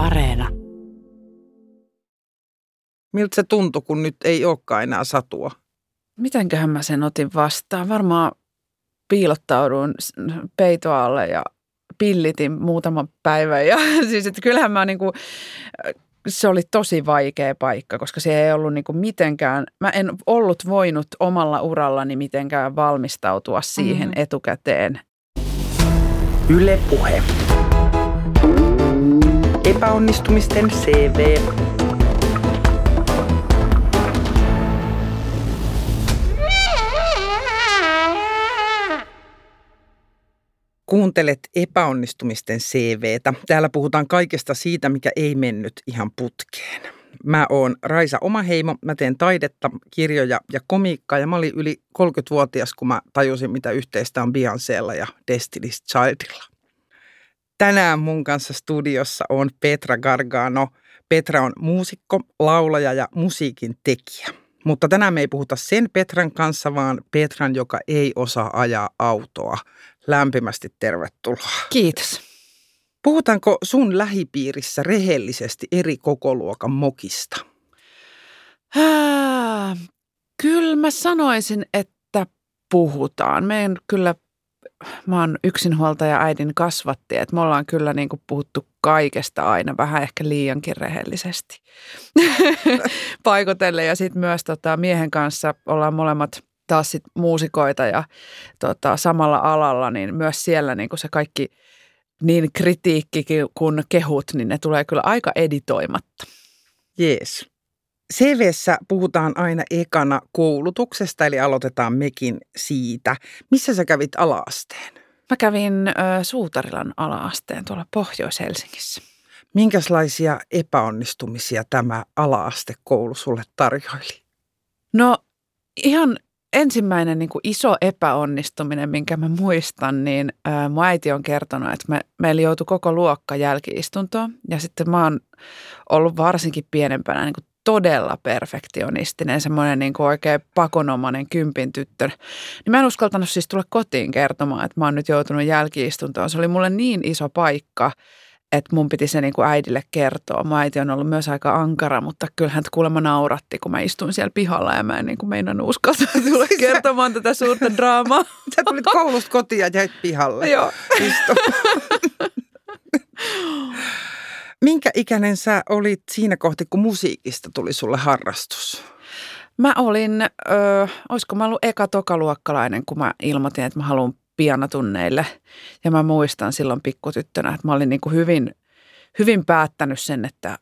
Areena. Miltä se tuntui, kun nyt ei olekaan enää satua? Mitenköhän mä sen otin vastaan? Varmaan piilottauduin peitoalle ja pillitin muutaman päivän. Ja siis, että kyllähän mä niinku, se oli tosi vaikea paikka, koska se ei ollut niinku mitenkään, mä en ollut voinut omalla urallani mitenkään valmistautua siihen mm. etukäteen. Yle Puhe. Epäonnistumisten CV. Kuuntelet epäonnistumisten CVtä. Täällä puhutaan kaikesta siitä, mikä ei mennyt ihan putkeen. Mä oon Raisa Omaheimo, mä teen taidetta, kirjoja ja komiikkaa ja mä olin yli 30-vuotias, kun mä tajusin, mitä yhteistä on Beyoncélla ja Destiny's Childilla. Tänään mun kanssa studiossa on Petra Gargano. Petra on muusikko, laulaja ja musiikin tekijä. Mutta tänään me ei puhuta sen Petran kanssa, vaan Petran, joka ei osaa ajaa autoa. Lämpimästi tervetuloa. Kiitos. Puhutaanko sun lähipiirissä rehellisesti eri kokoluokan mokista? Äh, kyllä mä sanoisin, että puhutaan. Me en kyllä, mä oon yksinhuoltaja äidin kasvatti, että me ollaan kyllä niin kuin puhuttu kaikesta aina vähän ehkä liiankin rehellisesti paikotelle. Ja sitten myös tota, miehen kanssa ollaan molemmat taas sit muusikoita ja tota, samalla alalla, niin myös siellä niin kuin se kaikki niin kritiikki kuin kehut, niin ne tulee kyllä aika editoimatta. Jees. CVssä puhutaan aina ekana koulutuksesta, eli aloitetaan mekin siitä. Missä sä kävit alaasteen? Mä kävin ö, Suutarilan alaasteen tuolla Pohjois-Helsingissä. Minkälaisia epäonnistumisia tämä alaastekoulu sulle tarjoili? No ihan ensimmäinen niin kuin iso epäonnistuminen, minkä mä muistan, niin ää, mun äiti on kertonut, että me, meillä joutui koko luokka jälkiistuntoon. Ja sitten mä oon ollut varsinkin pienempänä niin kuin todella perfektionistinen, semmoinen niin kuin oikein pakonomainen kympin tyttö. Niin mä en uskaltanut siis tulla kotiin kertomaan, että mä oon nyt joutunut jälkiistuntoon. Se oli mulle niin iso paikka, että mun piti se niin kuin äidille kertoa. Mun äiti on ollut myös aika ankara, mutta kyllähän kuulemma nauratti, kun mä istuin siellä pihalla ja mä en niin kuin meinannut uskaltaa tulla kertomaan tätä suurta draamaa. Sä tulit koulusta kotiin ja jäit pihalle. Joo. Minkä ikäinen sä olit siinä kohti, kun musiikista tuli sulle harrastus? Mä olin, ö, olisiko mä ollut eka tokaluokkalainen, kun mä ilmoitin, että mä haluan pianotunneille. Ja mä muistan silloin pikkutyttönä, että mä olin niin kuin hyvin, hyvin päättänyt sen, että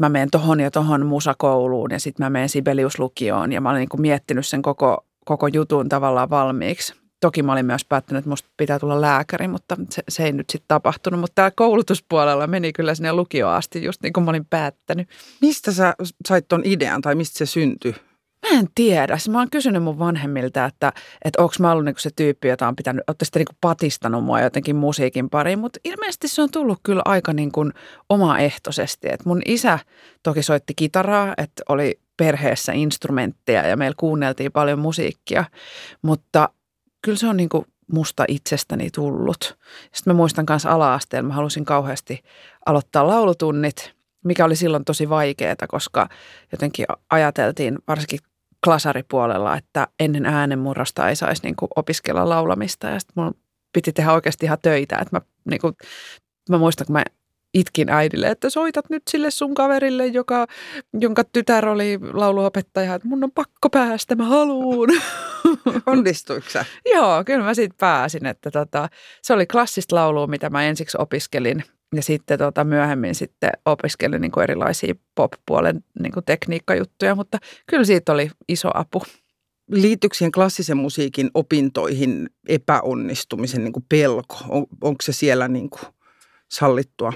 mä menen tohon ja tohon musakouluun ja sitten mä menen Sibeliuslukioon ja mä olin niin kuin miettinyt sen koko, koko jutun tavallaan valmiiksi. Toki mä olin myös päättänyt, että musta pitää tulla lääkäri, mutta se, se ei nyt sitten tapahtunut. Mutta tämä koulutuspuolella meni kyllä sinne lukioon asti, just niin kuin mä olin päättänyt. Mistä sä sait ton idean tai mistä se syntyi? Mä en tiedä. Mä oon kysynyt mun vanhemmilta, että, että onko mä ollut niinku se tyyppi, jota on pitänyt, olette sitten niinku patistanut mua jotenkin musiikin pariin, mutta ilmeisesti se on tullut kyllä aika niinku omaehtoisesti. Et mun isä toki soitti kitaraa, että oli perheessä instrumentteja ja meillä kuunneltiin paljon musiikkia, mutta kyllä se on niinku musta itsestäni tullut. Sitten mä muistan myös ala-asteella, mä halusin kauheasti aloittaa laulutunnit, mikä oli silloin tosi vaikeaa, koska jotenkin ajateltiin, varsinkin klasaripuolella, että ennen äänenmurrosta ei saisi niin kuin opiskella laulamista. Ja sitten mun piti tehdä oikeasti ihan töitä. Että mä, niin kuin, mä muistan, kun mä itkin äidille, että soitat nyt sille sun kaverille, joka, jonka tytär oli lauluopettaja, että mun on pakko päästä, mä haluun. Onnistuiko Joo, kyllä mä siitä pääsin. Että tota, se oli klassista laulua, mitä mä ensiksi opiskelin ja sitten tota, myöhemmin sitten opiskelin niin kuin erilaisia pop-puolen niin kuin tekniikkajuttuja, mutta kyllä siitä oli iso apu. Liittyykö siihen klassisen musiikin opintoihin epäonnistumisen niin kuin pelko? On, onko se siellä niin kuin sallittua?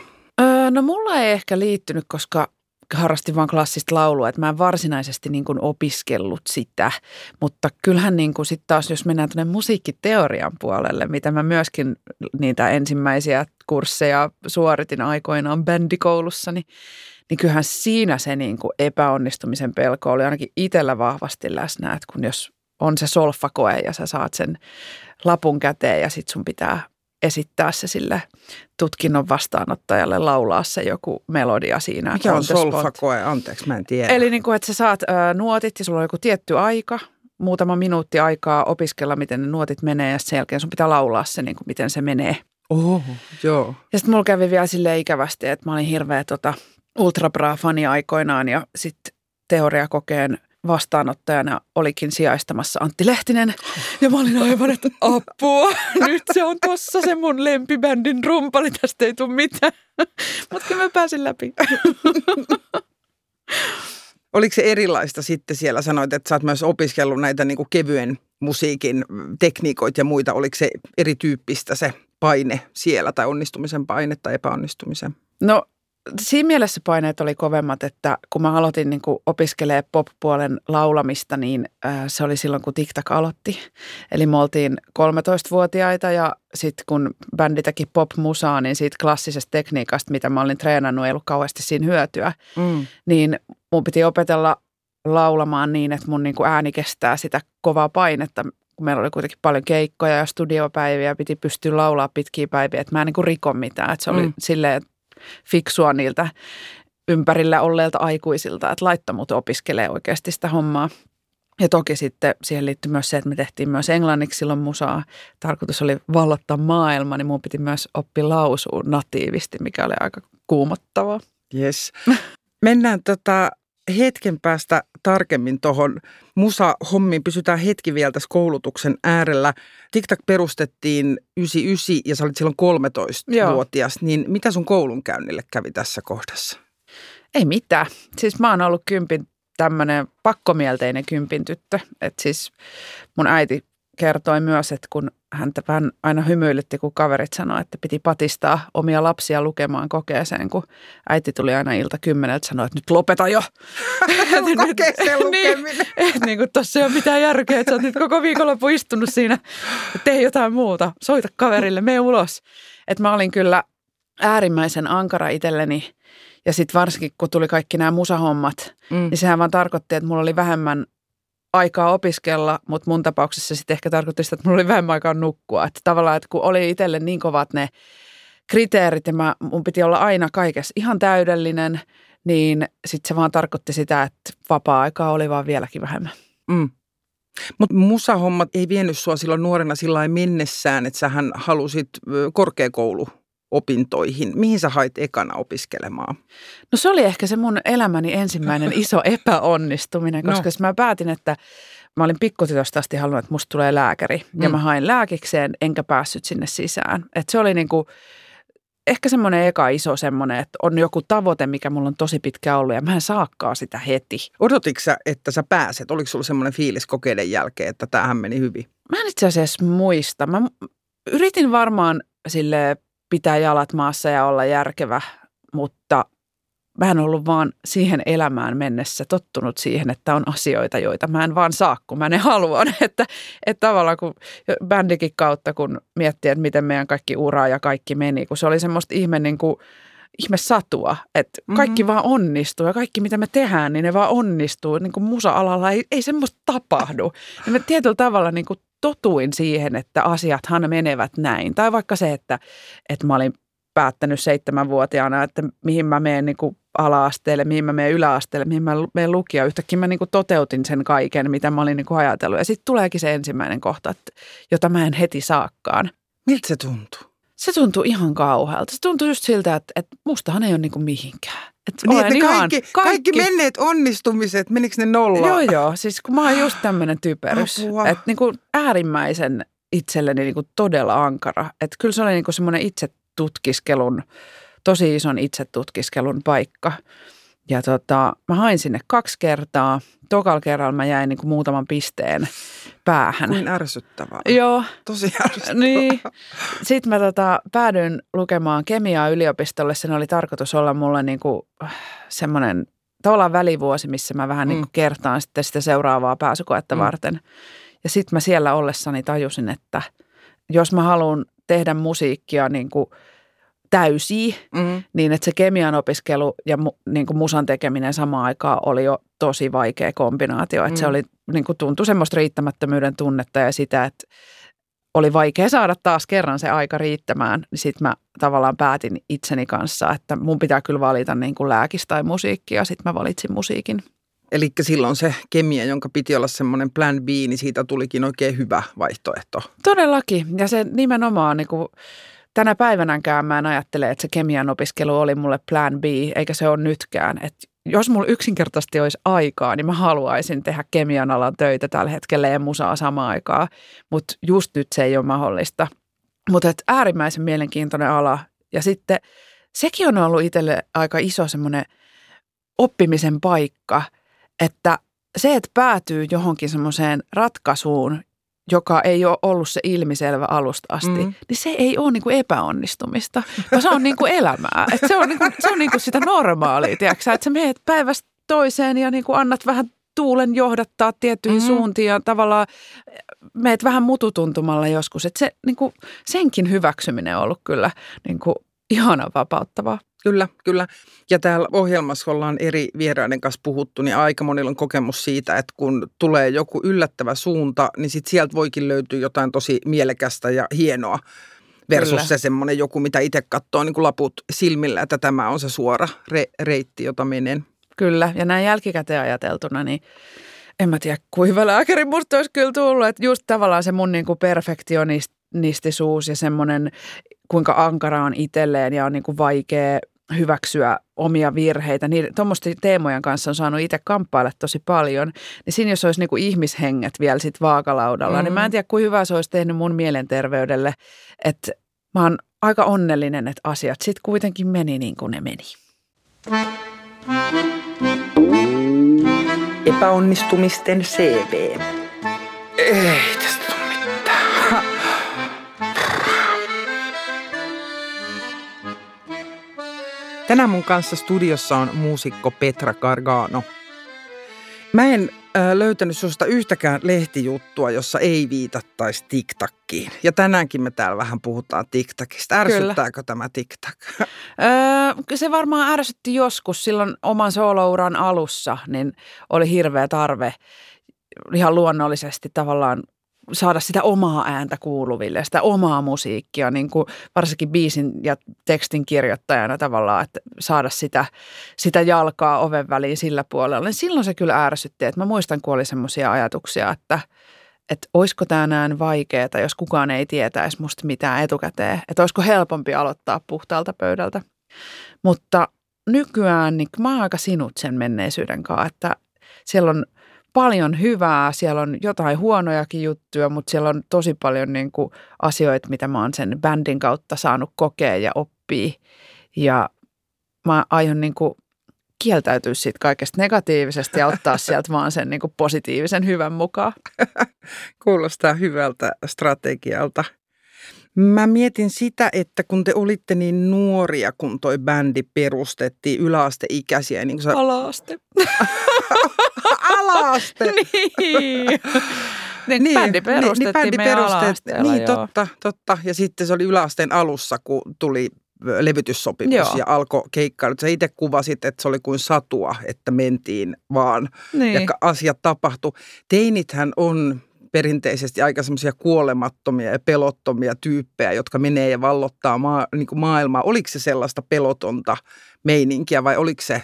Öö, no mulla ei ehkä liittynyt, koska harrastin vain klassista laulua, että mä en varsinaisesti niin kuin opiskellut sitä, mutta kyllähän niin kuin sit taas, jos mennään tuonne musiikkiteorian puolelle, mitä mä myöskin niitä ensimmäisiä kursseja suoritin aikoinaan bändikoulussa, niin, niin kyllähän siinä se niin kuin epäonnistumisen pelko oli ainakin itsellä vahvasti läsnä, että kun jos on se solfakoe ja sä saat sen lapun käteen ja sit sun pitää esittää se sille tutkinnon vastaanottajalle, laulaa se joku melodia siinä. Mikä on solfakoe? Anteeksi, mä en tiedä. Eli niin kuin, että sä saat ö, nuotit ja sulla on joku tietty aika, muutama minuutti aikaa opiskella, miten ne nuotit menee ja sen jälkeen sun pitää laulaa se, niin kuin, miten se menee. Oho, joo. Ja sitten mulla kävi vielä sille ikävästi, että mä olin hirveä tota, ultra fani aikoinaan ja sitten teoriakokeen vastaanottajana olikin sijaistamassa Antti Lehtinen. Ja mä olin aivan, että apua, nyt se on tossa se mun lempibändin rumpali, tästä ei tule mitään. Mutta kyllä mä pääsin läpi. Oliko se erilaista sitten siellä? Sanoit, että sä oot myös opiskellut näitä niin kuin kevyen musiikin tekniikoita ja muita. Oliko se erityyppistä se paine siellä tai onnistumisen paine tai epäonnistumisen? No siinä mielessä paineet oli kovemmat, että kun mä aloitin niin opiskelee pop-puolen laulamista, niin äh, se oli silloin, kun TikTok aloitti. Eli me oltiin 13-vuotiaita ja sitten kun bändi teki pop-musaa, niin siitä klassisesta tekniikasta, mitä mä olin treenannut, ei ollut kauheasti siinä hyötyä. Mm. Niin mun piti opetella laulamaan niin, että mun niin kuin ääni kestää sitä kovaa painetta, kun meillä oli kuitenkin paljon keikkoja ja studiopäiviä, piti pystyä laulaa pitkiä päiviä, että mä en niin kuin riko mitään. Että se oli mm. silleen, fiksua niiltä ympärillä olleilta aikuisilta, että laittoi mut opiskelee oikeasti sitä hommaa. Ja toki sitten siihen liittyy myös se, että me tehtiin myös englanniksi silloin musaa. Tarkoitus oli vallottaa maailma, niin mun piti myös oppia lausua natiivisti, mikä oli aika kuumottavaa. Yes. Mennään tota hetken päästä tarkemmin tuohon musa-hommiin. Pysytään hetki vielä tässä koulutuksen äärellä. TikTok perustettiin 99 ja sä olit silloin 13-vuotias. Niin mitä sun koulunkäynnille kävi tässä kohdassa? Ei mitään. Siis mä oon ollut kympin tämmöinen pakkomielteinen kympin tyttö. Että siis mun äiti kertoi myös, että kun häntä vähän aina hymyilytti, kun kaverit sanoi, että piti patistaa omia lapsia lukemaan kokeeseen, kun äiti tuli aina ilta kymmeneltä sanoa, että nyt lopeta jo. Kokeeseen lukeminen. niin, niin kuin tossa ei ole mitään järkeä, että sä oot nyt koko viikonloppu istunut siinä, tee jotain muuta, soita kaverille, mene ulos. Että mä olin kyllä äärimmäisen ankara itselleni ja sitten varsinkin, kun tuli kaikki nämä musahommat, mm. niin sehän vaan tarkoitti, että mulla oli vähemmän aikaa opiskella, mutta mun tapauksessa sitten ehkä tarkoitti sitä, että mulla oli vähemmän aikaa nukkua. Että tavallaan, että kun oli itselle niin kovat ne kriteerit ja mä, mun piti olla aina kaikessa ihan täydellinen, niin sitten se vaan tarkoitti sitä, että vapaa-aikaa oli vaan vieläkin vähemmän. Mm. Mutta musahommat ei vienyt sua silloin nuorena sillä mennessään, että sähän halusit korkeakoulu opintoihin. Mihin sä hait ekana opiskelemaan? No se oli ehkä se mun elämäni ensimmäinen iso epäonnistuminen, no. koska no. mä päätin, että mä olin pikkutytöstä asti halunnut, että musta tulee lääkäri. Mm. Ja mä hain lääkikseen, enkä päässyt sinne sisään. Et se oli niinku, ehkä semmoinen eka iso semmoinen, että on joku tavoite, mikä mulla on tosi pitkä ollut ja mä en saakkaan sitä heti. Odotitko sä, että sä pääset? Oliko sulla semmoinen fiilis kokeiden jälkeen, että tämähän meni hyvin? Mä en itse asiassa muista. Mä yritin varmaan sille pitää jalat maassa ja olla järkevä, mutta mä en ollut vaan siihen elämään mennessä tottunut siihen, että on asioita, joita mä en vaan saa, kun mä ne haluan. Että, että tavallaan kun bändikin kautta, kun miettii, että miten meidän kaikki ura ja kaikki meni, kun se oli semmoista ihme niin kuin, ihme satua, että kaikki mm-hmm. vaan onnistuu ja kaikki mitä me tehdään, niin ne vaan onnistuu. Niin kuin musa-alalla ei, ei semmoista tapahdu. Ja me tietyllä tavalla niin kuin totuin siihen, että asiathan menevät näin. Tai vaikka se, että, että mä olin päättänyt seitsemänvuotiaana, että mihin mä menen niin ala-asteelle, mihin mä menen yläasteelle, mihin mä menen lukia. Yhtäkkiä mä niin kuin toteutin sen kaiken, mitä mä olin niin kuin ajatellut. Ja sitten tuleekin se ensimmäinen kohta, että, jota mä en heti saakkaan. Miltä se tuntuu? Se tuntuu ihan kauhealta. Se tuntuu just siltä, että, että mustahan ei ole niin kuin mihinkään. Et niin, että ihan, kaikki, kaikki, kaikki menneet onnistumiset, menikö ne nollaan? Joo, joo. Siis kun mä oon just tämmöinen typerys. Että niin kuin äärimmäisen itselleni niin kuin todella ankara. Että kyllä se oli niin semmoinen itsetutkiskelun, tosi ison itsetutkiskelun paikka. Ja tota, mä hain sinne kaksi kertaa. Tokalla kerralla mä jäin niin kuin muutaman pisteen päähän. Niin ärsyttävää. Joo. Tosi ärsyttävää. Niin. Sitten mä tota, päädyin lukemaan kemiaa yliopistolle. Sen oli tarkoitus olla mulle niin kuin semmoinen tavallaan välivuosi, missä mä vähän niin kuin mm. kertaan sitten sitä seuraavaa pääsykoetta mm. varten. Ja sitten mä siellä ollessani tajusin, että jos mä haluan tehdä musiikkia niin kuin – täysiä, mm. niin että se kemian opiskelu ja mu, niin kuin musan tekeminen samaan aikaan oli jo tosi vaikea kombinaatio. Että mm. se oli, niin kuin tuntui semmoista riittämättömyyden tunnetta ja sitä, että oli vaikea saada taas kerran se aika riittämään, niin sitten mä tavallaan päätin itseni kanssa, että mun pitää kyllä valita niin kuin lääkistä tai musiikkia, sitten mä valitsin musiikin. Eli silloin se kemia, jonka piti olla semmoinen plan B, niin siitä tulikin oikein hyvä vaihtoehto. Todellakin, ja se nimenomaan niin kuin, tänä päivänäkään mä en ajattele, että se kemian opiskelu oli mulle plan B, eikä se ole nytkään. Et jos mulla yksinkertaisesti olisi aikaa, niin mä haluaisin tehdä kemian alan töitä tällä hetkellä ja musaa samaan aikaan. Mutta just nyt se ei ole mahdollista. Mutta äärimmäisen mielenkiintoinen ala. Ja sitten sekin on ollut itselle aika iso semmoinen oppimisen paikka, että se, että päätyy johonkin semmoiseen ratkaisuun, joka ei ole ollut se ilmiselvä alusta asti, mm. niin se ei ole niinku epäonnistumista, vaan se on niinku elämää. Et se on, niinku, se on niinku sitä normaalia, tiedätkö? että sä meet päivästä toiseen ja niinku annat vähän tuulen johdattaa tiettyihin mm. suuntiin ja tavallaan meet vähän mututuntumalla joskus. Että se, niinku, senkin hyväksyminen on ollut kyllä niinku, ihana vapauttavaa. Kyllä, kyllä. Ja täällä ohjelmassa ollaan eri vieraiden kanssa puhuttu, niin aika monilla on kokemus siitä, että kun tulee joku yllättävä suunta, niin sit sieltä voikin löytyä jotain tosi mielekästä ja hienoa versus Kyllä. se semmoinen joku, mitä itse katsoo niin kuin laput silmillä, että tämä on se suora re- reitti, jota menen. Kyllä, ja näin jälkikäteen ajateltuna, niin en mä tiedä, kuinka lääkäri musta olisi kyllä tullut, että just tavallaan se mun niin kuin perfektionistisuus ja semmoinen, kuinka ankara on itselleen ja on niin kuin vaikea hyväksyä omia virheitä. Niin tuommoisten teemojen kanssa on saanut itse kamppailla tosi paljon. Niin siinä jos olisi niinku ihmishenget vielä sit vaakalaudalla, mm. niin mä en mm. tiedä, kuinka hyvä se olisi tehnyt mun mielenterveydelle. Että mä oon aika onnellinen, että asiat sitten kuitenkin meni niin kuin ne meni. Epäonnistumisten CV. Ei tästä Tänään mun kanssa studiossa on muusikko Petra Gargano. Mä en äh, löytänyt susta yhtäkään lehtijuttua, jossa ei viitattaisi TikTokkiin. Ja tänäänkin me täällä vähän puhutaan TikTokista. Ärsyttääkö Kyllä. tämä TikTok? Öö, se varmaan ärsytti joskus silloin oman soolouran alussa, niin oli hirveä tarve ihan luonnollisesti tavallaan saada sitä omaa ääntä kuuluville, sitä omaa musiikkia, niin kuin varsinkin biisin ja tekstin kirjoittajana tavallaan, että saada sitä, sitä jalkaa oven väliin sillä puolella. Niin silloin se kyllä ärsytti, että mä muistan, kun oli semmoisia ajatuksia, että, että olisiko tämä näin vaikeaa, jos kukaan ei tietäisi musta mitään etukäteen, että olisiko helpompi aloittaa puhtaalta pöydältä. Mutta nykyään niin mä oon aika sinut sen menneisyyden kanssa, että siellä on paljon hyvää, siellä on jotain huonojakin juttuja, mutta siellä on tosi paljon niin kuin asioita, mitä mä oon sen bändin kautta saanut kokea ja oppia. Ja mä aion niin kuin kieltäytyä siitä kaikesta negatiivisesta ja ottaa sieltä vaan sen niin kuin positiivisen hyvän mukaan. Kuulostaa hyvältä strategialta. Mä mietin sitä, että kun te olitte niin nuoria, kun toi bändi perustettiin, yläasteikäisiä. Niin sä... Alaaste. Alaaste. niin. Niin, niin, bändi perustettiin niin, bändi perustettiin. Niin, joo. totta, totta. Ja sitten se oli yläasteen alussa, kun tuli levytyssopimus Joo. ja alkoi keikkaa. Sä itse kuvasit, että se oli kuin satua, että mentiin vaan niin. ja asiat tapahtui. Teinithän on perinteisesti aika semmoisia kuolemattomia ja pelottomia tyyppejä, jotka menee ja vallottaa maa, niin kuin maailmaa. Oliko se sellaista pelotonta meininkiä vai oliko se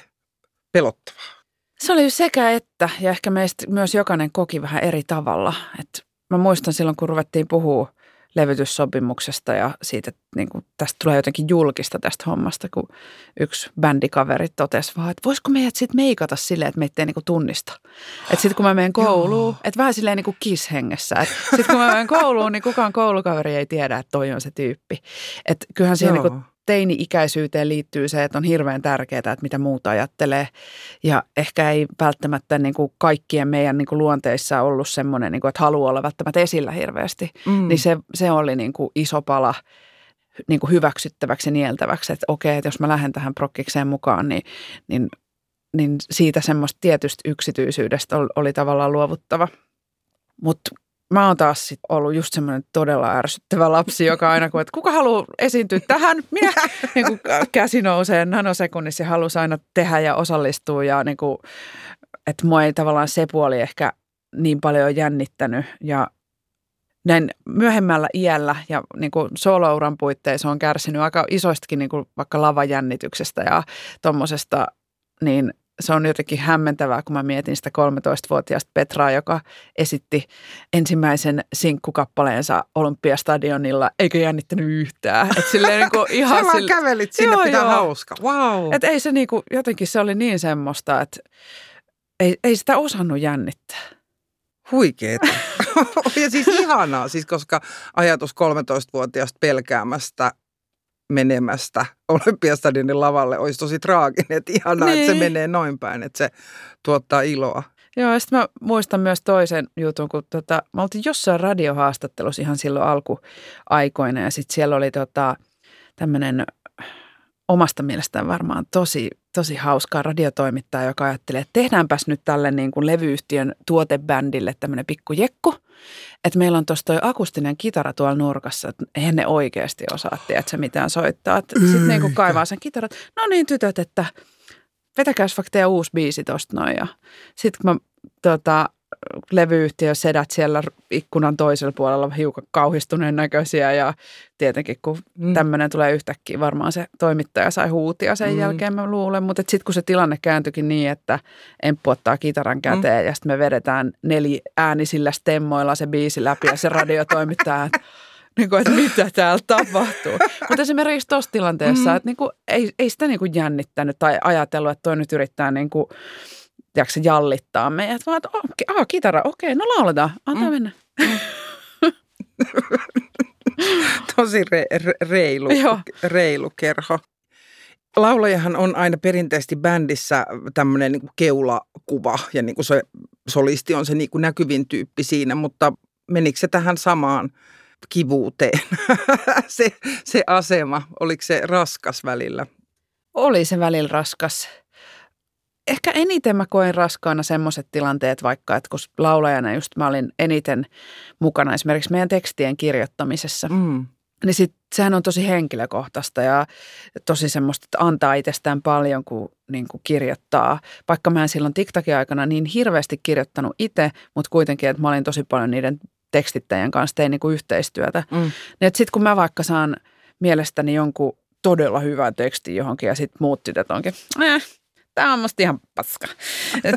pelottavaa? Se oli sekä että, ja ehkä meistä myös jokainen koki vähän eri tavalla. Et mä muistan silloin, kun ruvettiin puhua levytyssopimuksesta ja siitä, että niin kuin tästä tulee jotenkin julkista tästä hommasta, kun yksi bändikaveri totesi vaan, että voisiko meidät sitten meikata silleen, että meitä ei niin kuin tunnista. Että sitten kun mä menen kouluun, että vähän silleen niin kuin kishengessä, että sitten kun mä menen kouluun, niin kukaan koulukaveri ei tiedä, että toi on se tyyppi. Että kyllähän siihen niin kuin teini-ikäisyyteen liittyy se, että on hirveän tärkeää, että mitä muuta ajattelee. Ja ehkä ei välttämättä niin kuin kaikkien meidän niin kuin luonteissa ollut semmoinen, niin kuin, että haluaa olla välttämättä esillä hirveästi. Mm. Niin se, se oli niin kuin iso pala niin kuin hyväksyttäväksi ja nieltäväksi, että okei, että jos mä lähden tähän prokkikseen mukaan, niin, niin, niin siitä semmoista tietystä yksityisyydestä oli, oli tavallaan luovuttava. Mutta mä oon taas sit ollut just semmoinen todella ärsyttävä lapsi, joka aina kun, että kuka haluaa esiintyä tähän, minä. Niin kuin käsi nousee nanosekunnissa ja halusi aina tehdä ja osallistua ja niin kuin, että mua ei tavallaan se puoli ehkä niin paljon jännittänyt. Ja näin myöhemmällä iällä ja niin kuin solouran puitteissa on kärsinyt aika isoistakin niin kuin vaikka lavajännityksestä ja tuommoisesta, niin se on jotenkin hämmentävää, kun mä mietin sitä 13-vuotiaasta Petraa, joka esitti ensimmäisen sinkkukappaleensa Olympiastadionilla, eikä jännittänyt yhtään. Et silleen niin kuin ihan sille... kävelit sinne, Joo, pitää joo. hauska. Wow. Et ei se niin kuin, jotenkin se oli niin semmoista, että ei, ei sitä osannut jännittää. Huikeeta. ja siis ihanaa, siis koska ajatus 13-vuotiaasta pelkäämästä menemästä Olympiastadionin lavalle olisi tosi traaginen. Että ihanaa, niin. että se Niin. menee noin päin, että se tuottaa iloa. Joo, ja sitten mä muistan myös toisen jutun, kun tota, mä oltiin jossain radiohaastattelussa ihan silloin alkuaikoina ja sitten siellä oli tota, tämmöinen omasta mielestään varmaan tosi, tosi hauskaa radiotoimittaja, joka ajattelee, että tehdäänpäs nyt tälle niin kuin levyyhtiön tuotebändille tämmöinen pikku jekku, että meillä on tuossa toi akustinen kitara tuolla nurkassa, että eihän ne oikeasti osaa, tiedätkö, mitään soittaa. Sitten niin kuin kaivaa sen kitaran, no niin tytöt, että vetäkääs vaikka teidän uusi biisi tosta noin. Ja sitten kun mä tota, levyyhtiö sedät siellä ikkunan toisella puolella hiukan kauhistuneen näköisiä ja tietenkin kun Mm. mm. tämmöinen tulee yhtäkkiä, varmaan se toimittaja sai huutia sen Mm. mm. jälkeen mä luulen, mutta sitten kun se tilanne kääntyikin niin, että Emppu ottaa kitaran käteen mm. ja sitten me vedetään neliäänisillä stemmoilla se biisi läpi ja se radiotoimittaja, että niin kuin, että mitä täällä tapahtuu. Mutta esimerkiksi tuossa tilanteessa, Mm. että niin kuin, ei, ei sitä niin kuin jännittänyt tai ajatellut, että toi nyt yrittää niin kuin, tiedätkö, jallittaa meidät, vaan että okei, ah, kitara, okei, no lauletaan, antaa Mm. mm. mennä. Tosi re, re, reilu, Joo. reilu kerho. Laulajahan on aina perinteisesti bändissä tämmöinen niin keulakuva ja niin kuin se solisti on se niin kuin näkyvin tyyppi siinä, mutta menikö se tähän samaan kivuuteen se, se asema? Oliko se raskas välillä? Oli se välillä raskas. Ehkä eniten mä koen raskaana semmoiset tilanteet vaikka, että kun laulajana just mä olin eniten mukana esimerkiksi meidän tekstien kirjoittamisessa, Mm. niin sit sehän on tosi henkilökohtaista ja tosi semmoista, että antaa itsestään paljon, kun, niin kuin kirjoittaa. Vaikka mä en silloin TikTokin aikana niin hirveästi kirjoittanut itse, mutta kuitenkin, että mä olin tosi paljon niiden tekstittäjien kanssa tein niin kuin yhteistyötä. Mm. Niin sitten kun mä vaikka saan mielestäni jonkun todella hyvän tekstin johonkin ja sitten muut tytöt onkin, äh, tämä on musta ihan paska.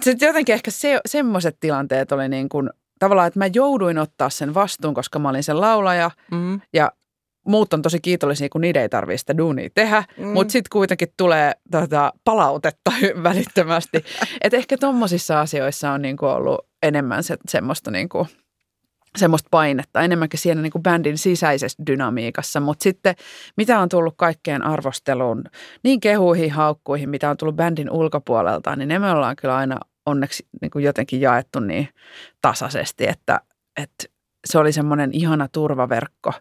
Sitten jotenkin ehkä se, semmoiset tilanteet oli niin kuin, tavallaan, että mä jouduin ottaa sen vastuun, koska mä olin sen laulaja Mm. ja muut on tosi kiitollisia, kun niiden ei tarvitse sitä duunia tehdä, Mm. mutta sitten kuitenkin tulee tota, palautetta välittömästi. Et ehkä tommosissa asioissa on niinku ollut enemmän se, semmoista niinku, semmoista painetta, enemmänkin siinä niin kuin bändin sisäisessä dynamiikassa, mutta sitten mitä on tullut kaikkeen arvosteluun, niin kehuihin, haukkuihin, mitä on tullut bändin ulkopuolelta, niin ne me ollaan kyllä aina onneksi niin kuin jotenkin jaettu niin tasaisesti, että, että se oli semmoinen ihana turvaverkko,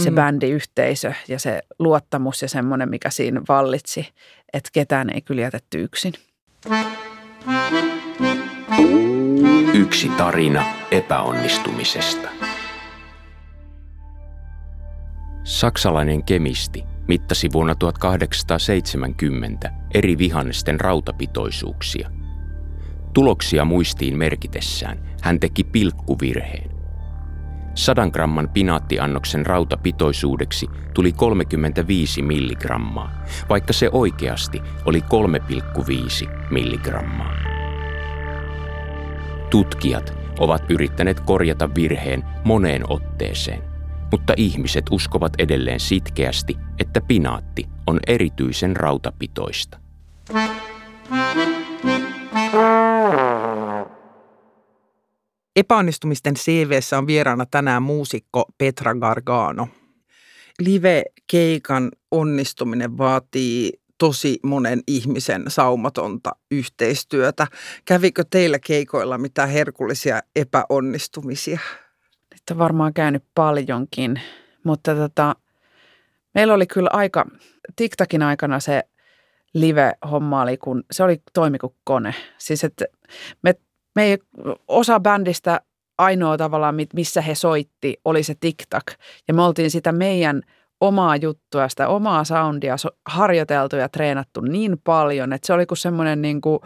se Mm. bändiyhteisö ja se luottamus ja semmoinen, mikä siinä vallitsi, että ketään ei kyllä jätetty yksin. Yksi tarina epäonnistumisesta. Saksalainen kemisti mittasi vuonna 1870 eri vihannesten rautapitoisuuksia. Tuloksia muistiin merkitessään hän teki pilkkuvirheen. 100 gramman pinaattiannoksen rautapitoisuudeksi tuli 35 milligrammaa, vaikka se oikeasti oli 3,5 milligrammaa. Tutkijat ovat yrittäneet korjata virheen moneen otteeseen, mutta ihmiset uskovat edelleen sitkeästi, että pinaatti on erityisen rautapitoista. Epäonnistumisten CVssä on vieraana tänään muusikko Petra Gargano. Live-keikan onnistuminen vaatii tosi monen ihmisen saumatonta yhteistyötä. Kävikö teillä keikoilla mitään herkullisia epäonnistumisia? Nyt on varmaan käynyt paljonkin, mutta tota, meillä oli kyllä aika, TikTokin aikana se live-homma oli, kun se oli toimi kuin kone. Siis että me, me ei, osa bändistä ainoa tavallaan, mit- missä he soitti, oli se TikTok. Ja me oltiin sitä meidän omaa juttua, sitä omaa soundia so- harjoiteltu ja treenattu niin paljon, että se oli kuin semmoinen niin kuin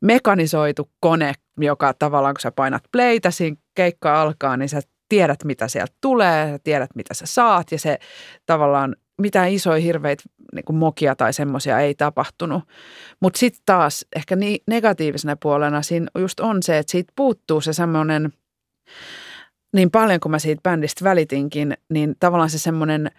mekanisoitu kone, joka tavallaan kun sä painat playtä, siinä keikka alkaa, niin sä tiedät, mitä sieltä tulee, sä tiedät, mitä sä saat ja se tavallaan mitään isoja hirveitä niin mokia tai semmoisia ei tapahtunut. Mutta sitten taas ehkä niin negatiivisena puolena siinä just on se, että siitä puuttuu se semmoinen, niin paljon kuin mä siitä bändistä välitinkin, niin tavallaan se semmoinen –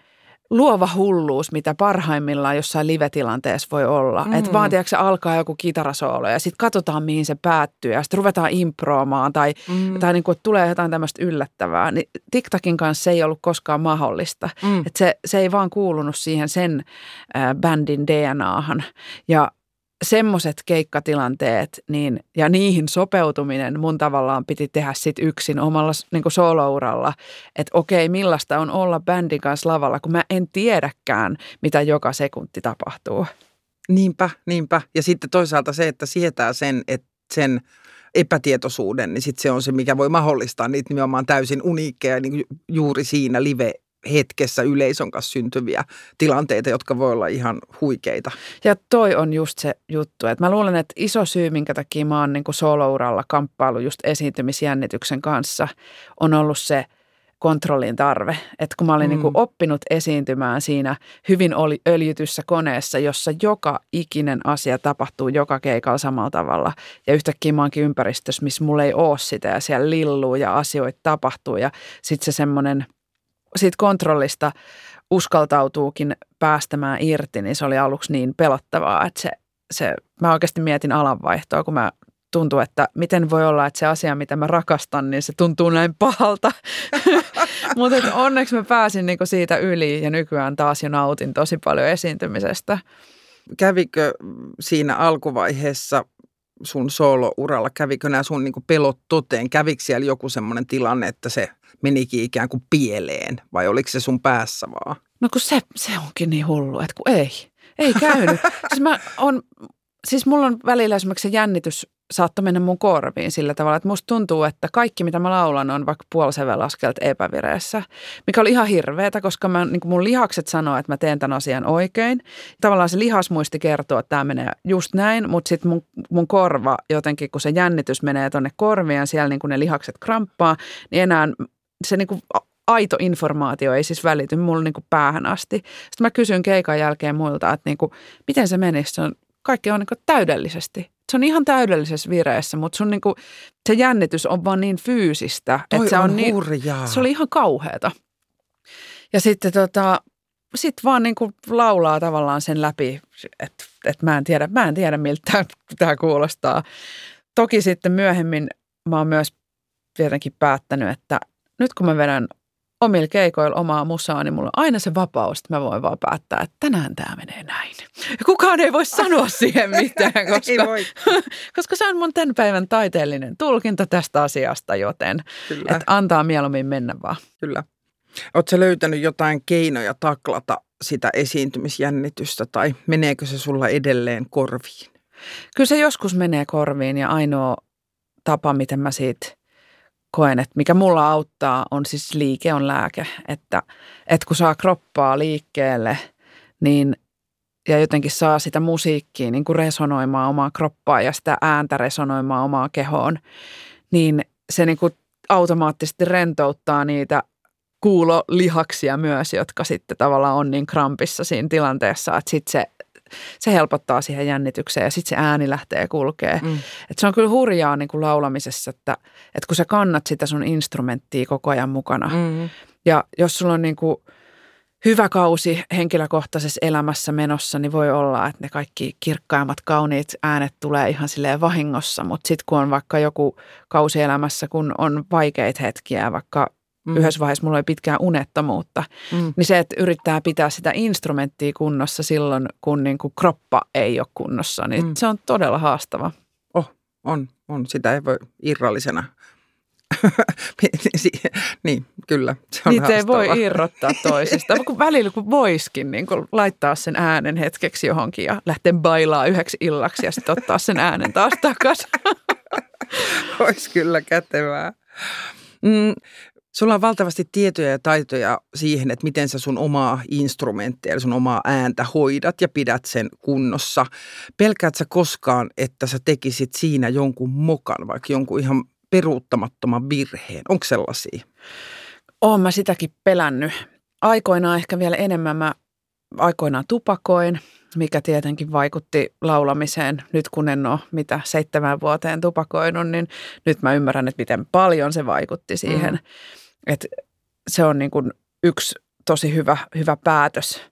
luova hulluus, mitä parhaimmillaan jossain live-tilanteessa voi olla. Mm. Että vaan tiedätkö, alkaa joku kitarasoolo ja sitten katsotaan, mihin se päättyy ja sitten ruvetaan improomaan tai, mm. tai niin kuin, että tulee jotain tämmöistä yllättävää. Niin TikTokin kanssa se ei ollut koskaan mahdollista. Mm. Että se, se ei vaan kuulunut siihen sen äh, bändin DNAhan. Ja semmoiset keikkatilanteet niin, ja niihin sopeutuminen mun tavallaan piti tehdä sit yksin omalla niin solouralla. Että okei, millaista on olla bändin kanssa lavalla, kun mä en tiedäkään, mitä joka sekunti tapahtuu. Niinpä, niinpä. Ja sitten toisaalta se, että sietää sen, että sen epätietoisuuden, niin sitten se on se, mikä voi mahdollistaa niitä nimenomaan täysin uniikkeja niin juuri siinä live hetkessä yleisön kanssa syntyviä tilanteita, jotka voi olla ihan huikeita. Ja toi on just se juttu, että mä luulen, että iso syy, minkä takia mä oon niin solouralla kamppailu just esiintymisjännityksen kanssa, on ollut se kontrollin tarve. Että kun mä olin mm. niin oppinut esiintymään siinä hyvin oli öljytyssä koneessa, jossa joka ikinen asia tapahtuu joka keikalla samalla tavalla. Ja yhtäkkiä mä oonkin ympäristössä, missä mulla ei ole sitä ja siellä lilluu ja asioita tapahtuu. Ja sitten se semmoinen – siitä kontrollista uskaltautuukin päästämään irti, niin se oli aluksi niin pelottavaa, että se, se mä oikeasti mietin alanvaihtoa, kun mä tuntuu, että miten voi olla, että se asia, mitä mä rakastan, niin se tuntuu näin pahalta. Mutta onneksi mä pääsin niinku siitä yli ja nykyään taas jo nautin tosi paljon esiintymisestä. Kävikö siinä alkuvaiheessa sun solo-uralla, kävikö nämä sun niinku pelot toteen? Kävikö siellä joku semmoinen tilanne, että se menikin ikään kuin pieleen vai oliko se sun päässä vaan? No kun se, se onkin niin hullu, että kun ei, ei käynyt. siis, mä on, siis mulla on välillä esimerkiksi se jännitys saattoi mennä mun korviin sillä tavalla, että musta tuntuu, että kaikki mitä mä laulan on vaikka puoliseven askelta epävireessä, mikä oli ihan hirveetä, koska mä, niin mun lihakset sanoo, että mä teen tämän asian oikein. Tavallaan se lihasmuisti kertoo, että tämä menee just näin, mutta sitten mun, mun korva jotenkin, kun se jännitys menee tonne ja siellä niin ne lihakset kramppaa, niin enää se niin aito informaatio ei siis välity mulle niin päähän asti. Sitten mä kysyn keikan jälkeen muilta, että niin kuin, miten se meni. Se on, kaikki on niin täydellisesti. Se on ihan täydellisessä vireessä, mutta sun niin kuin, se jännitys on vaan niin fyysistä. Toi että se on, on niin, hurjaa. Se oli ihan kauheata. Ja sitten tota, sit vaan niin kuin laulaa tavallaan sen läpi, että, että mä en tiedä, mä en tiedä miltä tämä kuulostaa. Toki sitten myöhemmin mä oon myös tietenkin päättänyt, että nyt kun mä vedän omilla keikoilla omaa musaa, niin mulla on aina se vapaus, että mä voin vaan päättää, että tänään tämä menee näin. Ja kukaan ei voi sanoa siihen mitään, koska, koska se on mun tämän päivän taiteellinen tulkinta tästä asiasta, joten Kyllä. että antaa mieluummin mennä vaan. Kyllä. Oletko löytänyt jotain keinoja taklata sitä esiintymisjännitystä tai meneekö se sulla edelleen korviin? Kyllä se joskus menee korviin ja ainoa tapa, miten mä siitä koen, että mikä mulla auttaa on siis liike on lääke, että, että kun saa kroppaa liikkeelle, niin ja jotenkin saa sitä musiikkia niin kuin resonoimaan omaa kroppaa ja sitä ääntä resonoimaan omaa kehoon, niin se niin kuin automaattisesti rentouttaa niitä kuulolihaksia myös, jotka sitten tavallaan on niin krampissa siinä tilanteessa, että sitten se se helpottaa siihen jännitykseen ja sitten se ääni lähtee kulkee. Mm. Et se on kyllä hurjaa niin kuin laulamisessa, että, että kun sä kannat sitä sun instrumenttia koko ajan mukana mm. ja jos sulla on niin kuin hyvä kausi henkilökohtaisessa elämässä menossa, niin voi olla, että ne kaikki kirkkaimmat kauniit äänet tulee ihan silleen vahingossa, mutta sitten kun on vaikka joku kausi elämässä, kun on vaikeita hetkiä, vaikka Mm. Yhdessä vaiheessa mulla oli pitkään unettomuutta. Mm. Niin se, että yrittää pitää sitä instrumenttia kunnossa silloin, kun niin kuin kroppa ei ole kunnossa, niin mm. se on todella haastava. Oh, on, on. Sitä ei voi irrallisena niin, kyllä. Se on Niitä ei voi irrottaa toisista, kun välillä kun voiskin niin kun laittaa sen äänen hetkeksi johonkin ja lähteä bailaa yhdeksi illaksi ja sitten ottaa sen äänen taas takaisin. Olisi kyllä kätevää. Mm, Sulla on valtavasti tietoja ja taitoja siihen, että miten sä sun omaa instrumenttia, eli sun omaa ääntä hoidat ja pidät sen kunnossa. Pelkäät sä koskaan, että sä tekisit siinä jonkun mokan, vaikka jonkun ihan peruuttamattoman virheen? Onko sellaisia? Oon mä sitäkin pelännyt. Aikoinaan ehkä vielä enemmän mä aikoinaan tupakoin, mikä tietenkin vaikutti laulamiseen. Nyt kun en ole mitä seitsemän vuoteen tupakoinut, niin nyt mä ymmärrän, että miten paljon se vaikutti siihen. Mm. Että se on niin kuin yksi tosi hyvä, hyvä päätös.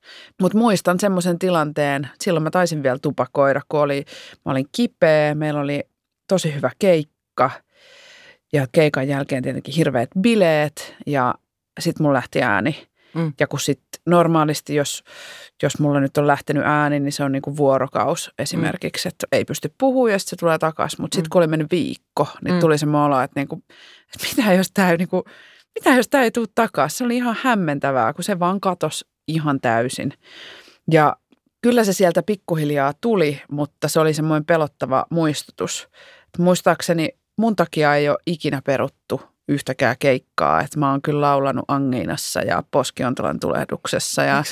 Mutta muistan semmoisen tilanteen, silloin mä taisin vielä tupakoida, kun oli, mä olin kipeä, meillä oli tosi hyvä keikka ja keikan jälkeen tietenkin hirveät bileet ja sitten mun lähti ääni. Mm. Ja kun sitten normaalisti, jos, jos mulla nyt on lähtenyt ääni, niin se on niinku vuorokaus esimerkiksi, mm. että ei pysty puhumaan ja sitten se tulee takaisin. Mutta sitten mm. kun oli mennyt viikko, niin mm. tuli se olo, että, niinku, mitä jos tämä niinku, mitä jos tämä ei tule takaisin? Se oli ihan hämmentävää, kun se vaan katosi ihan täysin. Ja kyllä se sieltä pikkuhiljaa tuli, mutta se oli semmoinen pelottava muistutus. Muistaakseni mun takia ei ole ikinä peruttu yhtäkään keikkaa. Että mä oon kyllä laulanut Angeinassa ja Poskiontalan tulehduksessa ja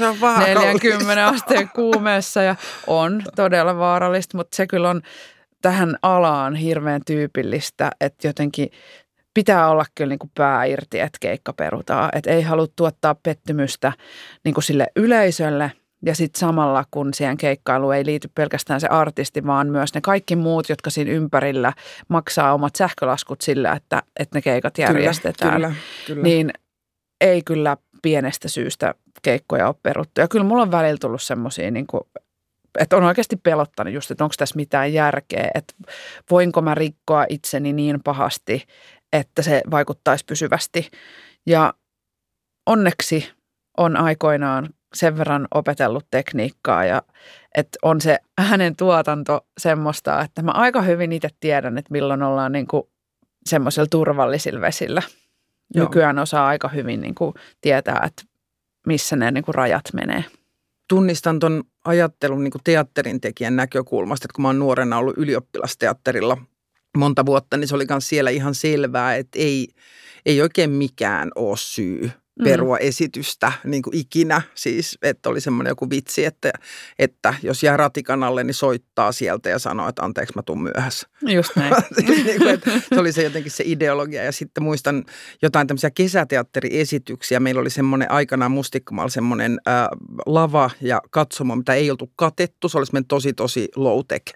40 asteen kuumeessa ja on todella vaarallista, mutta se kyllä on tähän alaan hirveän tyypillistä, että jotenkin pitää olla kyllä niin kuin pää irti, että keikka perutaan. Että ei halua tuottaa pettymystä niin kuin sille yleisölle – ja sitten samalla, kun siihen keikkailuun ei liity pelkästään se artisti, vaan myös ne kaikki muut, jotka siinä ympärillä maksaa omat sähkölaskut sillä, että, että ne keikat järjestetään. Kyllä, kyllä, kyllä. Niin ei kyllä pienestä syystä keikkoja ole peruttu. Ja kyllä mulla on välillä tullut semmoisia, niin että on oikeasti pelottanut just, että onko tässä mitään järkeä, että voinko mä rikkoa itseni niin pahasti, että se vaikuttaisi pysyvästi. Ja onneksi on aikoinaan sen verran opetellut tekniikkaa ja että on se hänen tuotanto semmoista, että mä aika hyvin itse tiedän, että milloin ollaan niin kuin semmoisella turvallisilla vesillä. Joo. Nykyään osaa aika hyvin niin kuin tietää, että missä ne niin kuin rajat menee. Tunnistan tuon ajattelun niin kuin teatterin tekijän näkökulmasta, että kun mä oon nuorena ollut ylioppilasteatterilla monta vuotta, niin se oli myös siellä ihan selvää, että ei, ei oikein mikään ole syy Mm. perua mm. esitystä niin kuin ikinä. Siis, että oli semmoinen joku vitsi, että, että jos jää ratikan alle, niin soittaa sieltä ja sanoo, että anteeksi mä tuun myöhässä. Just näin. niin kuin, että se oli se jotenkin se ideologia. Ja sitten muistan jotain tämmöisiä kesäteatteriesityksiä. Meillä oli semmoinen aikanaan mustikkamalla semmoinen äh, lava ja katsomo, mitä ei oltu katettu. Se oli semmoinen tosi tosi low-tech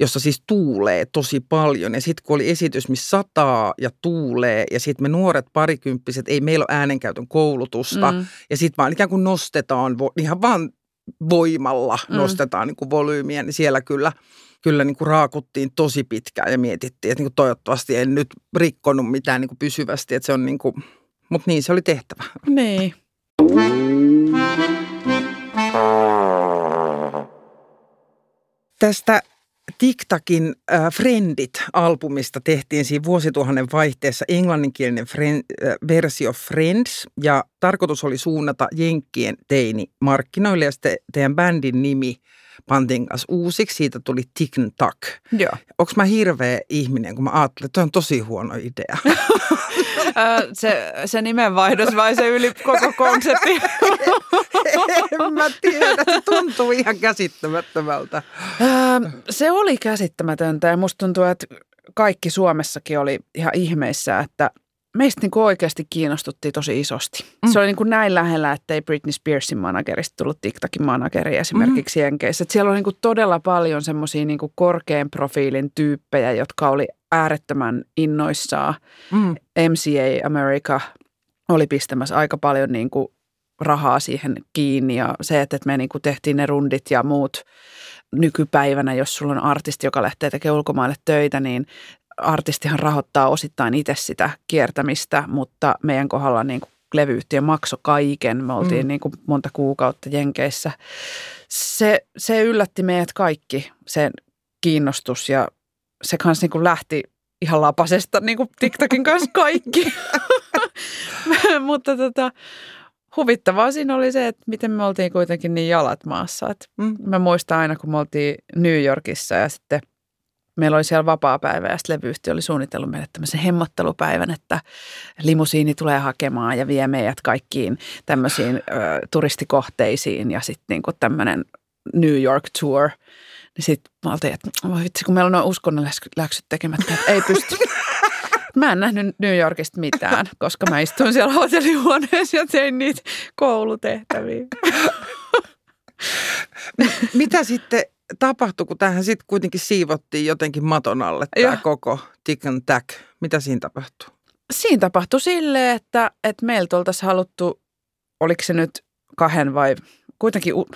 jossa siis tuulee tosi paljon. Ja sitten kun oli esitys, missä sataa ja tuulee ja sitten me nuoret parikymppiset, ei meillä ole äänenkäytön koulutusta. Mm. Ja sitten vaan ikään kuin nostetaan, ihan vaan voimalla mm. nostetaan niin kuin volyymiä, niin siellä kyllä kyllä niin kuin raakuttiin tosi pitkään ja mietittiin, että niin kuin toivottavasti en nyt rikkonut mitään niin kuin pysyvästi, että se on niin kuin, mutta niin se oli tehtävä. Niin. Tästä TikTokin äh, Friendit-albumista tehtiin siinä vuosituhannen vaihteessa englanninkielinen friend, äh, versio Friends ja tarkoitus oli suunnata Jenkkien teini-markkinoille ja sitten teidän bändin nimi pantiin kanssa uusiksi, siitä tuli TikTok. Joo. Onko mä hirveä ihminen, kun mä ajattelin, että on tosi huono idea? se, se nimenvaihdos vai se yli koko konsepti? en mä tiedä, se tuntuu ihan käsittämättömältä. se oli käsittämätöntä ja musta tuntuu, että kaikki Suomessakin oli ihan ihmeissä, että meistä niin oikeasti kiinnostuttiin tosi isosti. Mm. Se oli niin kuin näin lähellä, että ei Britney Spearsin managerista tullut TikTokin manageri esimerkiksi mm. Jenkeissä. Että siellä oli niin kuin todella paljon semmoisia niin korkean profiilin tyyppejä, jotka oli äärettömän innoissaan. Mm. MCA America oli pistämässä aika paljon niin kuin rahaa siihen kiinni ja se, että me niin kuin tehtiin ne rundit ja muut nykypäivänä, jos sulla on artisti, joka lähtee tekemään ulkomaille töitä, niin artistihan rahoittaa osittain itse sitä kiertämistä, mutta meidän kohdalla niin kuin levyyhtiö maksoi kaiken. Me oltiin mm. niin kuin monta kuukautta Jenkeissä. Se, se yllätti meidät kaikki, sen kiinnostus ja se kanssa niin kuin lähti ihan lapasesta niin kuin TikTokin kanssa kaikki. mutta tota, huvittavaa siinä oli se, että miten me oltiin kuitenkin niin jalat maassa. Et mm. Mä muistan aina, kun me oltiin New Yorkissa ja sitten – meillä oli siellä vapaa-päivä ja sitten levyyhtiö oli suunnitellut meille tämmöisen hemmottelupäivän, että limusiini tulee hakemaan ja vie meidät kaikkiin tämmöisiin ö, turistikohteisiin ja sitten niinku tämmöinen New York tour. Niin sitten mä oltiin, että voi vitsi, kun meillä on noin uskonnolliset läksyt tekemättä, että ei pysty. Mä en nähnyt New Yorkista mitään, koska mä istuin siellä hotellihuoneessa ja tein niitä koulutehtäviä. Mitä sitten tapahtui, kun tähän sitten kuitenkin siivottiin jotenkin maton alle tämä koko tick and tack? Mitä siinä tapahtui? Siinä tapahtui silleen, että, että meiltä oltaisiin haluttu, oliko se nyt kahden vai kuitenkin u,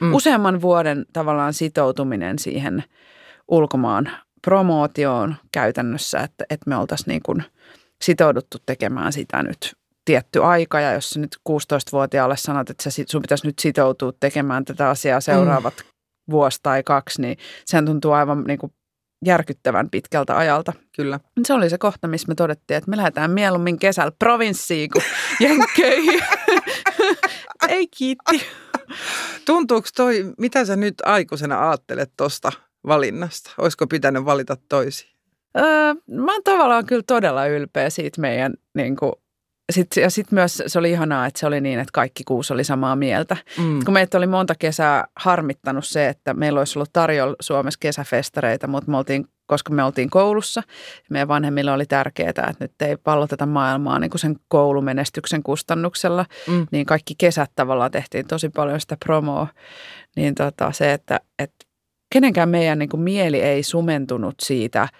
mm. useamman vuoden tavallaan sitoutuminen siihen ulkomaan promootioon käytännössä, että, että me oltaisiin niin kuin sitouduttu tekemään sitä nyt tietty aika ja jos nyt 16-vuotiaalle sanot, että sun pitäisi nyt sitoutua tekemään tätä asiaa seuraavat mm. vuosi tai kaksi, niin sehän tuntuu aivan niin kuin järkyttävän pitkältä ajalta. Kyllä. Se oli se kohta, missä me todettiin, että me lähdetään mieluummin kesällä provinssiin kuin jenkkeihin. Ei kiitti. Tuntuuko toi, mitä sä nyt aikuisena ajattelet tuosta valinnasta? Olisiko pitänyt valita toisiin? Öö, mä oon tavallaan kyllä todella ylpeä siitä meidän niin kuin, sit, ja sitten myös se oli ihanaa, että se oli niin, että kaikki kuusi oli samaa mieltä. Mm. Kun meitä oli monta kesää harmittanut se, että meillä olisi ollut tarjolla Suomessa kesäfestareita, mutta me oltiin, koska me oltiin koulussa, meidän vanhemmille oli tärkeää, että nyt ei palloteta maailmaa niin kuin sen koulumenestyksen kustannuksella, mm. niin kaikki kesät tavallaan tehtiin tosi paljon sitä promoa. Niin tota, se, että, että kenenkään meidän niin kuin mieli ei sumentunut siitä –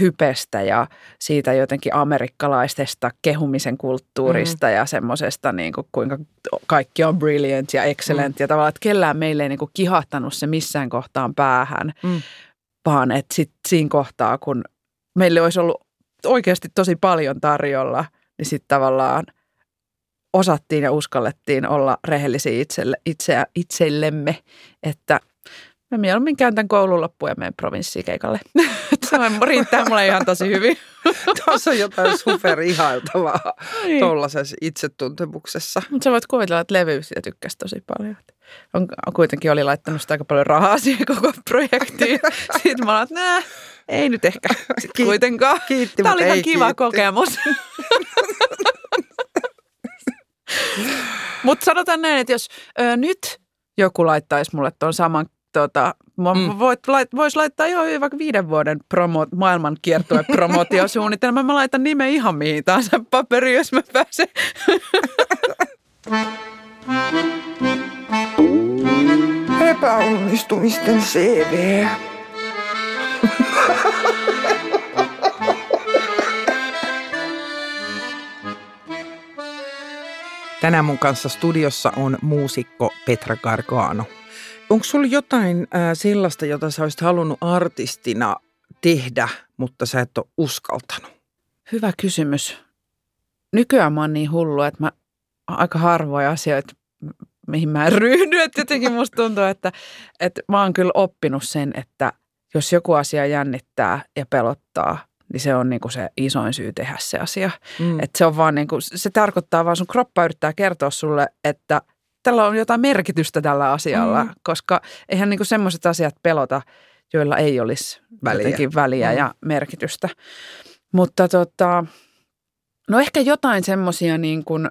hypestä ja siitä jotenkin amerikkalaisesta kehumisen kulttuurista mm. ja semmoisesta, niin kuin, kuinka kaikki on brilliant ja excellent mm. ja tavallaan, että kellään meille ei niin kuin kihahtanut se missään kohtaan päähän, mm. vaan että sitten siinä kohtaa, kun meille olisi ollut oikeasti tosi paljon tarjolla, niin sitten tavallaan osattiin ja uskallettiin olla rehellisiä itselle, itse, itsellemme, että – Mä mieluummin käyn tämän koulun loppuun ja menen provinssikeikalle. Se riittää mulle ihan tosi hyvin. Tuossa on jotain superihailtavaa niin. tuollaisessa itsetuntemuksessa. Mutta sä voit kuvitella, että levyys sitä tykkäsi tosi paljon. On, kuitenkin oli laittanut sitä aika paljon rahaa siihen koko projektiin. Sitten mä olen, että nää, ei nyt ehkä Kiit, kuitenkaan. Kiitti, Tämä oli ihan kiva kiitti. kokemus. Mutta sanotaan näin, että jos ö, nyt joku laittaisi mulle tuon saman tota, mm. voit, lait, vois laittaa jo vaikka viiden vuoden promo, maailman kiertue promotiosuunnitelma. Mä laitan nimen ihan mihin tahansa paperi, jos mä pääsen. Epäonnistumisten CV. Tänään mun kanssa studiossa on muusikko Petra Gargano. Onko sulla jotain äh, sellaista, jota sä olisit halunnut artistina tehdä, mutta sä et ole uskaltanut? Hyvä kysymys. Nykyään mä oon niin hullu, että mä aika harvoja asioita, mihin mä en ryhdy. Että jotenkin musta tuntuu, että, että mä oon kyllä oppinut sen, että jos joku asia jännittää ja pelottaa, niin se on niin kuin se isoin syy tehdä se asia. Mm. Että se on vaan niin kuin, se tarkoittaa vaan sun kroppa yrittää kertoa sulle, että tällä on jotain merkitystä tällä asialla, mm. koska eihän niin semmoiset asiat pelota, joilla ei olisi väliä, jotenkin väliä mm. ja merkitystä. Mutta tota, no ehkä jotain semmoisia, niin kuin,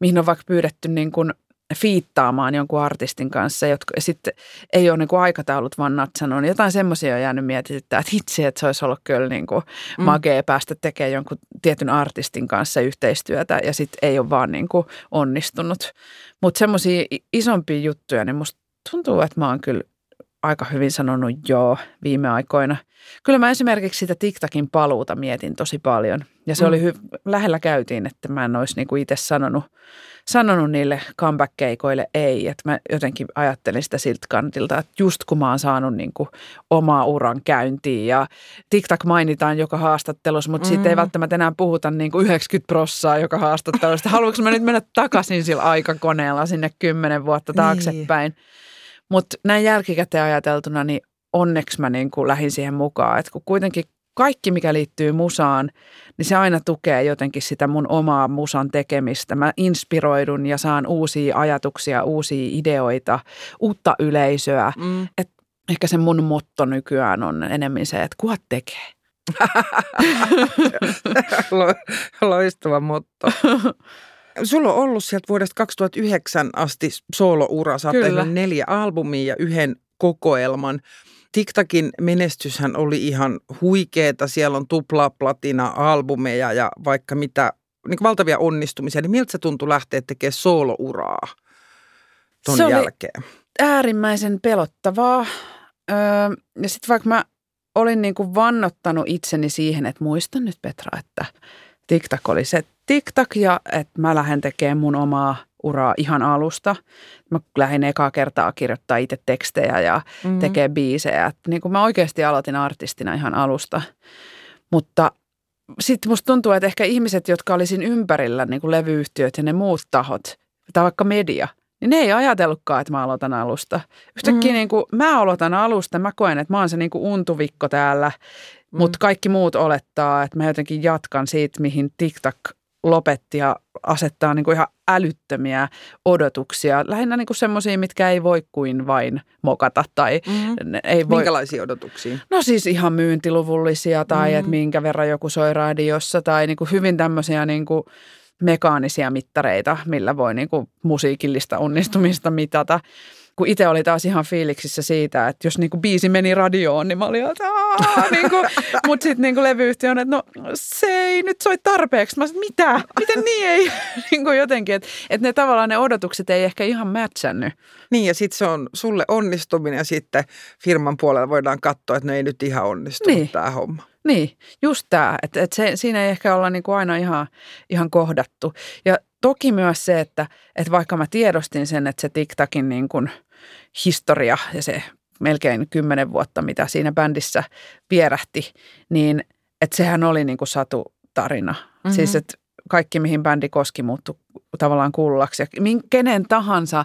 mihin on vaikka pyydetty niin kuin fiittaamaan jonkun artistin kanssa, jotka sitten ei ole niin kuin aikataulut vaan natsannut. Niin jotain semmoisia on jäänyt mietityttää, että hitsi, että se olisi ollut kyllä niin kuin mm. magea päästä tekemään jonkun tietyn artistin kanssa yhteistyötä ja sitten ei ole vaan niin kuin onnistunut. Mutta semmoisia isompia juttuja, niin musta tuntuu, että mä oon kyllä aika hyvin sanonut joo viime aikoina. Kyllä mä esimerkiksi sitä TikTokin paluuta mietin tosi paljon. Ja se mm. oli hy- lähellä käytiin, että mä en olisi niinku itse sanonut, sanonut niille comeback-keikoille ei. Että mä jotenkin ajattelin sitä siltä kantilta, että just kun mä oon saanut niinku omaa uran käyntiin ja TikTok mainitaan joka haastattelussa, mutta mm. siitä ei välttämättä enää puhuta niinku 90 prossaa joka haastattelusta. Haluanko mä nyt mennä takaisin sillä aikakoneella sinne kymmenen vuotta niin. taaksepäin? Niin. Mutta näin jälkikäteen ajateltuna, niin onneksi mä niin kuin lähdin siihen mukaan. Että kun kuitenkin kaikki, mikä liittyy musaan, niin se aina tukee jotenkin sitä mun omaa musan tekemistä. Mä inspiroidun ja saan uusia ajatuksia, uusia ideoita, uutta yleisöä. Mm. Et ehkä se mun motto nykyään on enemmän se, että kuhat tekee. Loistava motto. Sulla on ollut sieltä vuodesta 2009 asti sooloura. Sä oot neljä albumia ja yhden kokoelman. TikTokin menestyshän oli ihan huikeeta. Siellä on tuplaplatina-albumeja ja vaikka mitä, niin valtavia onnistumisia. Niin miltä se tuntui lähteä tekemään soolouraa ton se jälkeen? Oli äärimmäisen pelottavaa. Öö, ja sitten vaikka mä olin niin kuin vannottanut itseni siihen, että muistan nyt Petra, että TikTok oli se TikTok ja että mä lähden tekemään mun omaa uraa ihan alusta. Mä lähdin ekaa kertaa kirjoittaa itse tekstejä ja mm-hmm. tekee biisejä. Et niin kuin mä oikeasti aloitin artistina ihan alusta. Mutta sitten musta tuntuu, että ehkä ihmiset, jotka olisin ympärillä, niin kuin levyyhtiöt ja ne muut tahot, tai vaikka media, niin ne ei ajatellutkaan, että mä aloitan alusta. Yhtäkkiä mm. niin kuin, mä aloitan alusta, mä koen, että mä oon se niin kuin untuvikko täällä, mm. mutta kaikki muut olettaa, että mä jotenkin jatkan siitä, mihin TikTok lopetti ja asettaa niin kuin ihan älyttömiä odotuksia. Lähinnä niin semmoisia, mitkä ei voi kuin vain mokata. Tai mm-hmm. ei voi... Minkälaisia odotuksia? No siis ihan myyntiluvullisia tai mm-hmm. että minkä verran joku soi radiossa tai niin kuin hyvin tämmöisiä niin kuin mekaanisia mittareita, millä voi niin kuin musiikillista onnistumista mitata kun itse oli taas ihan fiiliksissä siitä, että jos niinku biisi meni radioon, niin mä olin, että niinku, mutta sitten niinku levyyhtiö on, että no se ei nyt soi tarpeeksi. Mä sanoin, mitä? Miten niin ei? niinku jotenkin, että et ne tavallaan ne odotukset ei ehkä ihan mätsännyt. Niin ja sitten se on sulle onnistuminen ja sitten firman puolella voidaan katsoa, että ne ei nyt ihan onnistunut niin. tämä homma. Niin, just tämä, että, se, siinä ei ehkä olla niin kuin aina ihan, ihan kohdattu. Ja toki myös se, että, että vaikka mä tiedostin sen, että se TikTokin niin kuin historia ja se melkein kymmenen vuotta, mitä siinä bändissä vierähti, niin että sehän oli niin kuin satutarina. Mm-hmm. Siis, että kaikki, mihin bändi koski, muuttui tavallaan kuullaksi. Ja kenen tahansa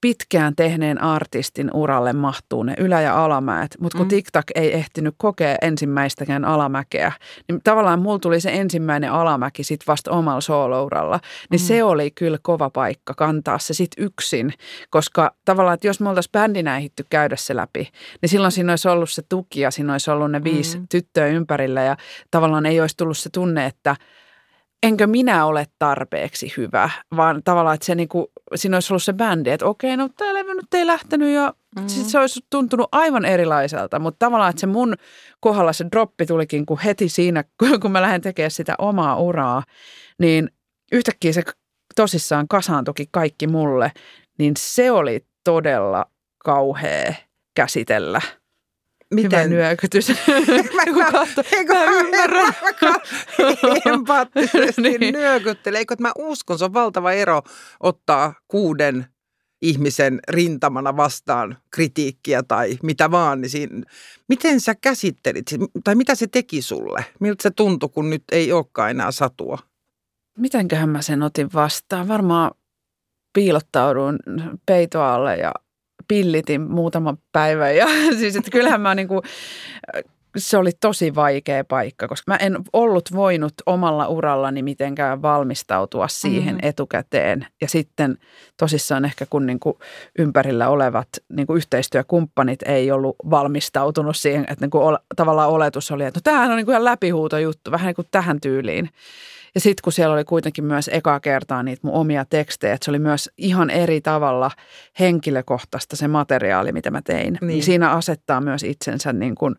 pitkään tehneen artistin uralle mahtuu ne ylä- ja alamäet, mutta kun mm. TikTok ei ehtinyt kokea ensimmäistäkään alamäkeä, niin tavallaan mulla tuli se ensimmäinen alamäki sit vasta omalla soolouralla, niin mm. se oli kyllä kova paikka kantaa se sit yksin, koska tavallaan, että jos me oltaisiin bändinä ehditty käydä se läpi, niin silloin siinä olisi ollut se tuki ja siinä olisi ollut ne viisi mm. tyttöä ympärillä ja tavallaan ei olisi tullut se tunne, että – enkö minä ole tarpeeksi hyvä, vaan tavallaan, että se niinku, siinä olisi ollut se bändi, että okei, no tämä levy nyt ei lähtenyt ja mm-hmm. sit se olisi tuntunut aivan erilaiselta, mutta tavallaan, että se mun kohdalla se droppi tulikin kun heti siinä, kun mä lähden tekemään sitä omaa uraa, niin yhtäkkiä se tosissaan kasaantuki kaikki mulle, niin se oli todella kauhea käsitellä. Miten? Hyvä nyökytys. mä, katso, eikö mä ymmärrän. empaattisesti niin. nyökyttele. Eikö, mä uskon, se on valtava ero ottaa kuuden ihmisen rintamana vastaan kritiikkiä tai mitä vaan. Niin siinä, miten sä käsittelit, tai mitä se teki sulle? Miltä se tuntui, kun nyt ei olekaan enää satua? Mitenköhän mä sen otin vastaan? Varmaan piilottaudun peitoalle ja pillitin muutaman päivän. Ja siis, että kyllähän mä niin kuin, se oli tosi vaikea paikka, koska mä en ollut voinut omalla urallani mitenkään valmistautua siihen mm-hmm. etukäteen. Ja sitten tosissaan ehkä kun niin kuin ympärillä olevat niin kuin yhteistyökumppanit ei ollut valmistautunut siihen, että niin kuin tavallaan oletus oli, että no tämähän on niin kuin ihan läpihuuto juttu, vähän niin kuin tähän tyyliin. Ja sitten kun siellä oli kuitenkin myös eka kertaa niitä mun omia tekstejä, että se oli myös ihan eri tavalla henkilökohtaista se materiaali, mitä mä tein. Niin, niin siinä asettaa myös itsensä niin kuin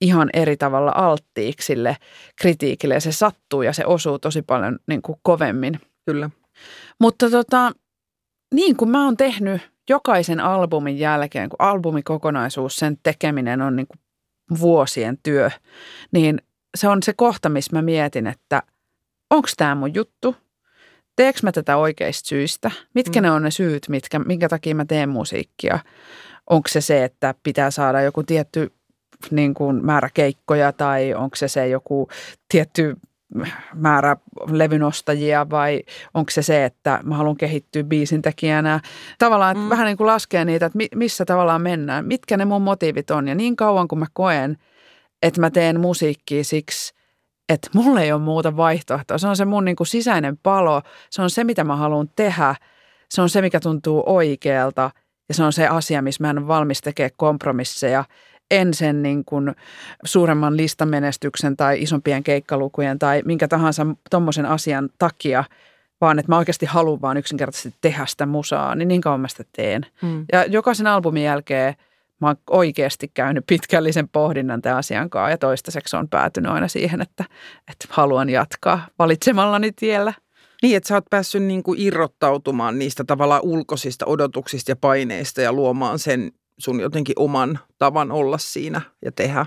ihan eri tavalla alttiiksi sille kritiikille ja se sattuu ja se osuu tosi paljon niin kuin kovemmin. Kyllä. Mutta tota, niin kuin mä oon tehnyt jokaisen albumin jälkeen, kun albumikokonaisuus, sen tekeminen on niin kuin vuosien työ, niin se on se kohta, missä mä mietin, että – onko tämä mun juttu? Teekö mä tätä oikeista syistä? Mitkä mm. ne on ne syyt, mitkä, minkä takia mä teen musiikkia? Onko se se, että pitää saada joku tietty niin kuin määrä keikkoja tai onko se se joku tietty määrä levynostajia vai onko se se, että mä haluan kehittyä biisintekijänä. Tavallaan mm. vähän niin kuin laskee niitä, että missä tavallaan mennään, mitkä ne mun motiivit on. Ja niin kauan kuin mä koen, että mä teen musiikkia siksi, että mulla ei ole muuta vaihtoehtoa. Se on se mun niin kuin sisäinen palo, se on se, mitä mä haluan tehdä, se on se, mikä tuntuu oikealta ja se on se asia, missä mä en ole valmis tekemään kompromisseja. En sen niin kuin suuremman listamenestyksen tai isompien keikkalukujen tai minkä tahansa tuommoisen asian takia, vaan että mä oikeasti haluan vaan yksinkertaisesti tehdä sitä musaa, niin niin kauan mä sitä teen. Hmm. Ja jokaisen albumin jälkeen mä oon oikeasti käynyt pitkällisen pohdinnan tämän asian kanssa ja toistaiseksi on päätynyt aina siihen, että, että haluan jatkaa valitsemallani tiellä. Niin, että sä oot päässyt niin kuin irrottautumaan niistä tavallaan ulkoisista odotuksista ja paineista ja luomaan sen sun jotenkin oman tavan olla siinä ja tehdä.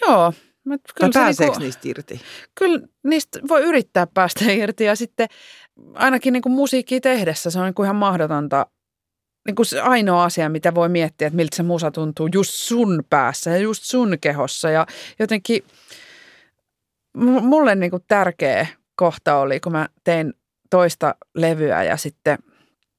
Joo. Mä, kyllä pääseekö niinku, niistä irti? Kyllä niistä voi yrittää päästä irti ja sitten ainakin niin kuin musiikkia tehdessä se on niin kuin ihan mahdotonta niin kuin se ainoa asia, mitä voi miettiä, että miltä se musa tuntuu just sun päässä ja just sun kehossa. Ja jotenkin mulle niin kuin tärkeä kohta oli, kun mä tein toista levyä ja sitten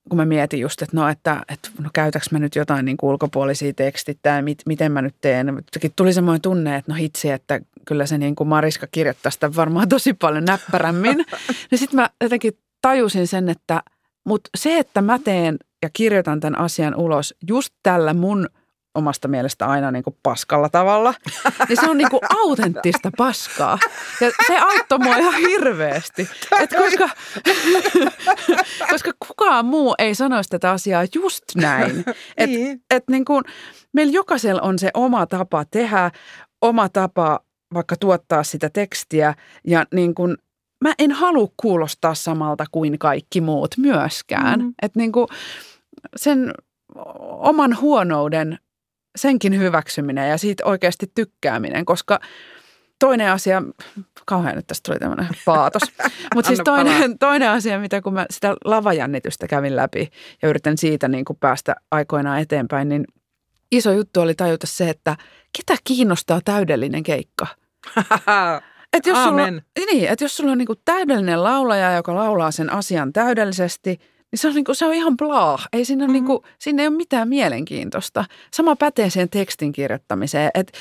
kun mä mietin just, että no, että, että no käytäks mä nyt jotain niin kuin ulkopuolisia tekstittää mit, miten mä nyt teen. Jotenkin tuli semmoinen tunne, että no hitsi, että kyllä se niin kuin Mariska kirjoittaa sitä varmaan tosi paljon näppärämmin. ja sitten mä jotenkin tajusin sen, että mutta se, että mä teen ja kirjoitan tämän asian ulos just tällä mun omasta mielestä aina niin kuin paskalla tavalla, niin se on niin kuin autenttista paskaa. Ja se auttoi mua ihan hirveästi. Et koska, koska kukaan muu ei sanoisi tätä asiaa just näin. Et, niin. et niin kuin, meillä jokaisella on se oma tapa tehdä, oma tapa vaikka tuottaa sitä tekstiä ja niin kuin mä en halua kuulostaa samalta kuin kaikki muut myöskään. Mm. Että niin kuin sen oman huonouden, senkin hyväksyminen ja siitä oikeasti tykkääminen, koska toinen asia, kauhean nyt tästä tuli tämmöinen paatos, mutta siis toinen, toinen asia, mitä kun mä sitä lavajännitystä kävin läpi ja yritän siitä niin kuin päästä aikoinaan eteenpäin, niin iso juttu oli tajuta se, että ketä kiinnostaa täydellinen keikka? Et jos, sulla, niin, et jos sulla on niinku täydellinen laulaja, joka laulaa sen asian täydellisesti, niin se on, niinku, se on ihan blah. Ei siinä, mm-hmm. niinku, siinä ei ole mitään mielenkiintoista. Sama pätee siihen tekstin kirjoittamiseen. Et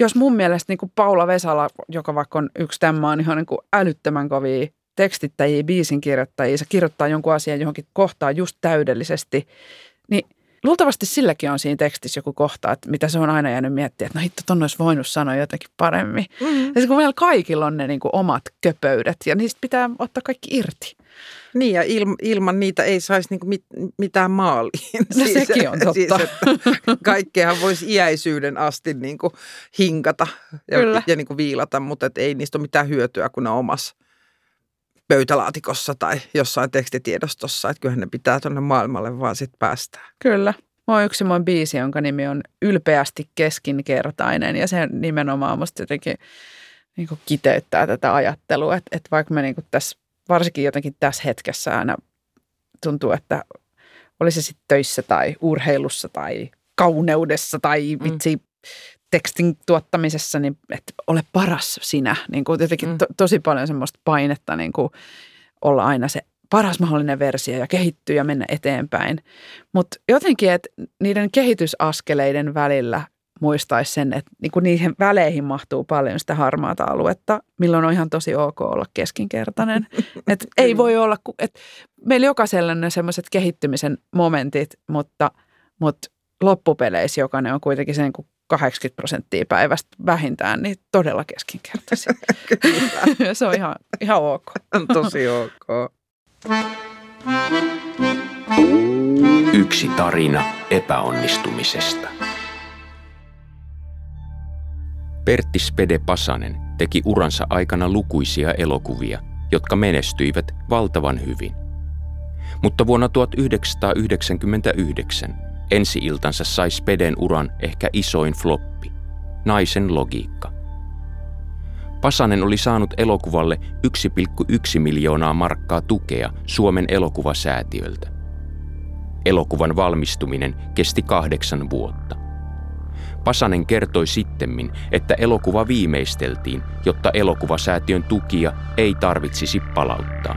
jos mun mielestä niinku Paula Vesala, joka vaikka on yksi tämä on ihan niinku älyttömän kovia tekstittäjiä, biisin kirjoittajia, se kirjoittaa jonkun asian johonkin kohtaan just täydellisesti, niin – Luultavasti silläkin on siinä tekstissä joku kohta, että mitä se on aina jäänyt miettiä, että no hitto, ton olisi voinut sanoa jotenkin paremmin. Mm-hmm. Ja kun meillä kaikilla on ne niin kuin omat köpöydet ja niistä pitää ottaa kaikki irti. Niin ja il, ilman niitä ei saisi niin mit, mitään maaliin. No siis, sekin on totta. Siis, kaikkeahan voisi iäisyyden asti niin kuin hinkata ja, Kyllä. ja niin kuin viilata, mutta et ei niistä ole mitään hyötyä, kun ne on omassa pöytälaatikossa tai jossain tekstitiedostossa, että kyllähän ne pitää tuonne maailmalle vaan sitten päästää. Kyllä. Mä oon yksi mun biisi, jonka nimi on Ylpeästi keskinkertainen ja se nimenomaan musta jotenkin niin kuin kiteyttää tätä ajattelua, että, että vaikka me niin kuin tässä, varsinkin jotenkin tässä hetkessä aina tuntuu, että oli se sitten töissä tai urheilussa tai kauneudessa tai mm. vitsi mm tekstin tuottamisessa, niin että ole paras sinä. Niin kuin jotenkin mm. to, tosi paljon semmoista painetta niin kuin olla aina se paras mahdollinen versio ja kehittyä ja mennä eteenpäin. Mutta jotenkin, että niiden kehitysaskeleiden välillä muistaisi sen, että niin kuin niihin väleihin mahtuu paljon sitä harmaata aluetta, milloin on ihan tosi ok olla keskinkertainen. Et ei voi olla, että meillä jokaisella on ne semmoiset kehittymisen momentit, mutta, mutta loppupeleissä jokainen on kuitenkin sen 80 prosenttia päivästä vähintään, niin todella keskinkertaisia. Se on ihan, ihan ok. On tosi ok. Yksi tarina epäonnistumisesta. Pertti Spede Pasanen teki uransa aikana lukuisia elokuvia, jotka menestyivät valtavan hyvin. Mutta vuonna 1999 Ensi-iltansa sai Speden uran ehkä isoin floppi, naisen logiikka. Pasanen oli saanut elokuvalle 1,1 miljoonaa markkaa tukea Suomen elokuvasäätiöltä. Elokuvan valmistuminen kesti kahdeksan vuotta. Pasanen kertoi sittemmin, että elokuva viimeisteltiin, jotta elokuvasäätiön tukia ei tarvitsisi palauttaa.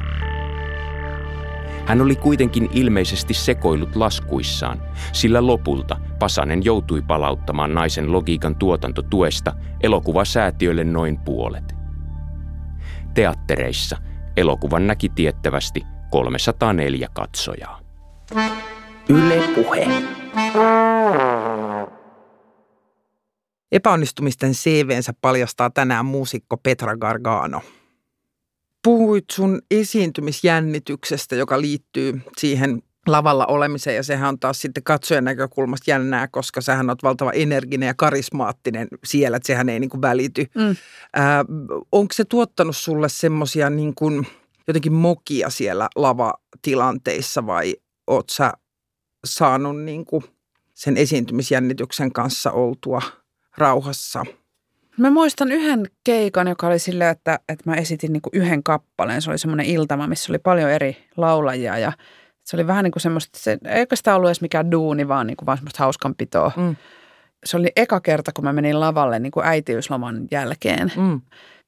Hän oli kuitenkin ilmeisesti sekoillut laskuissaan, sillä lopulta Pasanen joutui palauttamaan naisen logiikan tuotantotuesta elokuvasäätiölle noin puolet. Teattereissa elokuvan näki tiettävästi 304 katsojaa. Yle puhe. Epäonnistumisten CVnsä paljastaa tänään muusikko Petra Gargano puhuit sun esiintymisjännityksestä, joka liittyy siihen lavalla olemisen ja sehän on taas sitten katsojan näkökulmasta jännää, koska sähän on valtava energinen ja karismaattinen siellä, että sehän ei niin kuin välity. Mm. Ää, onko se tuottanut sulle semmoisia niin kuin jotenkin mokia siellä lavatilanteissa vai oot sä saanut niin kuin sen esiintymisjännityksen kanssa oltua rauhassa? Mä muistan yhden keikan, joka oli silleen, että, että mä esitin niin yhden kappaleen. Se oli semmoinen iltama, missä oli paljon eri laulajia ja se oli vähän niin kuin semmoista, se ei oikeastaan ollut edes mikään duuni, vaan, niin kuin vaan semmoista hauskanpitoa. Mm. Se oli eka kerta, kun mä menin lavalle niin kuin äitiysloman jälkeen. Mm.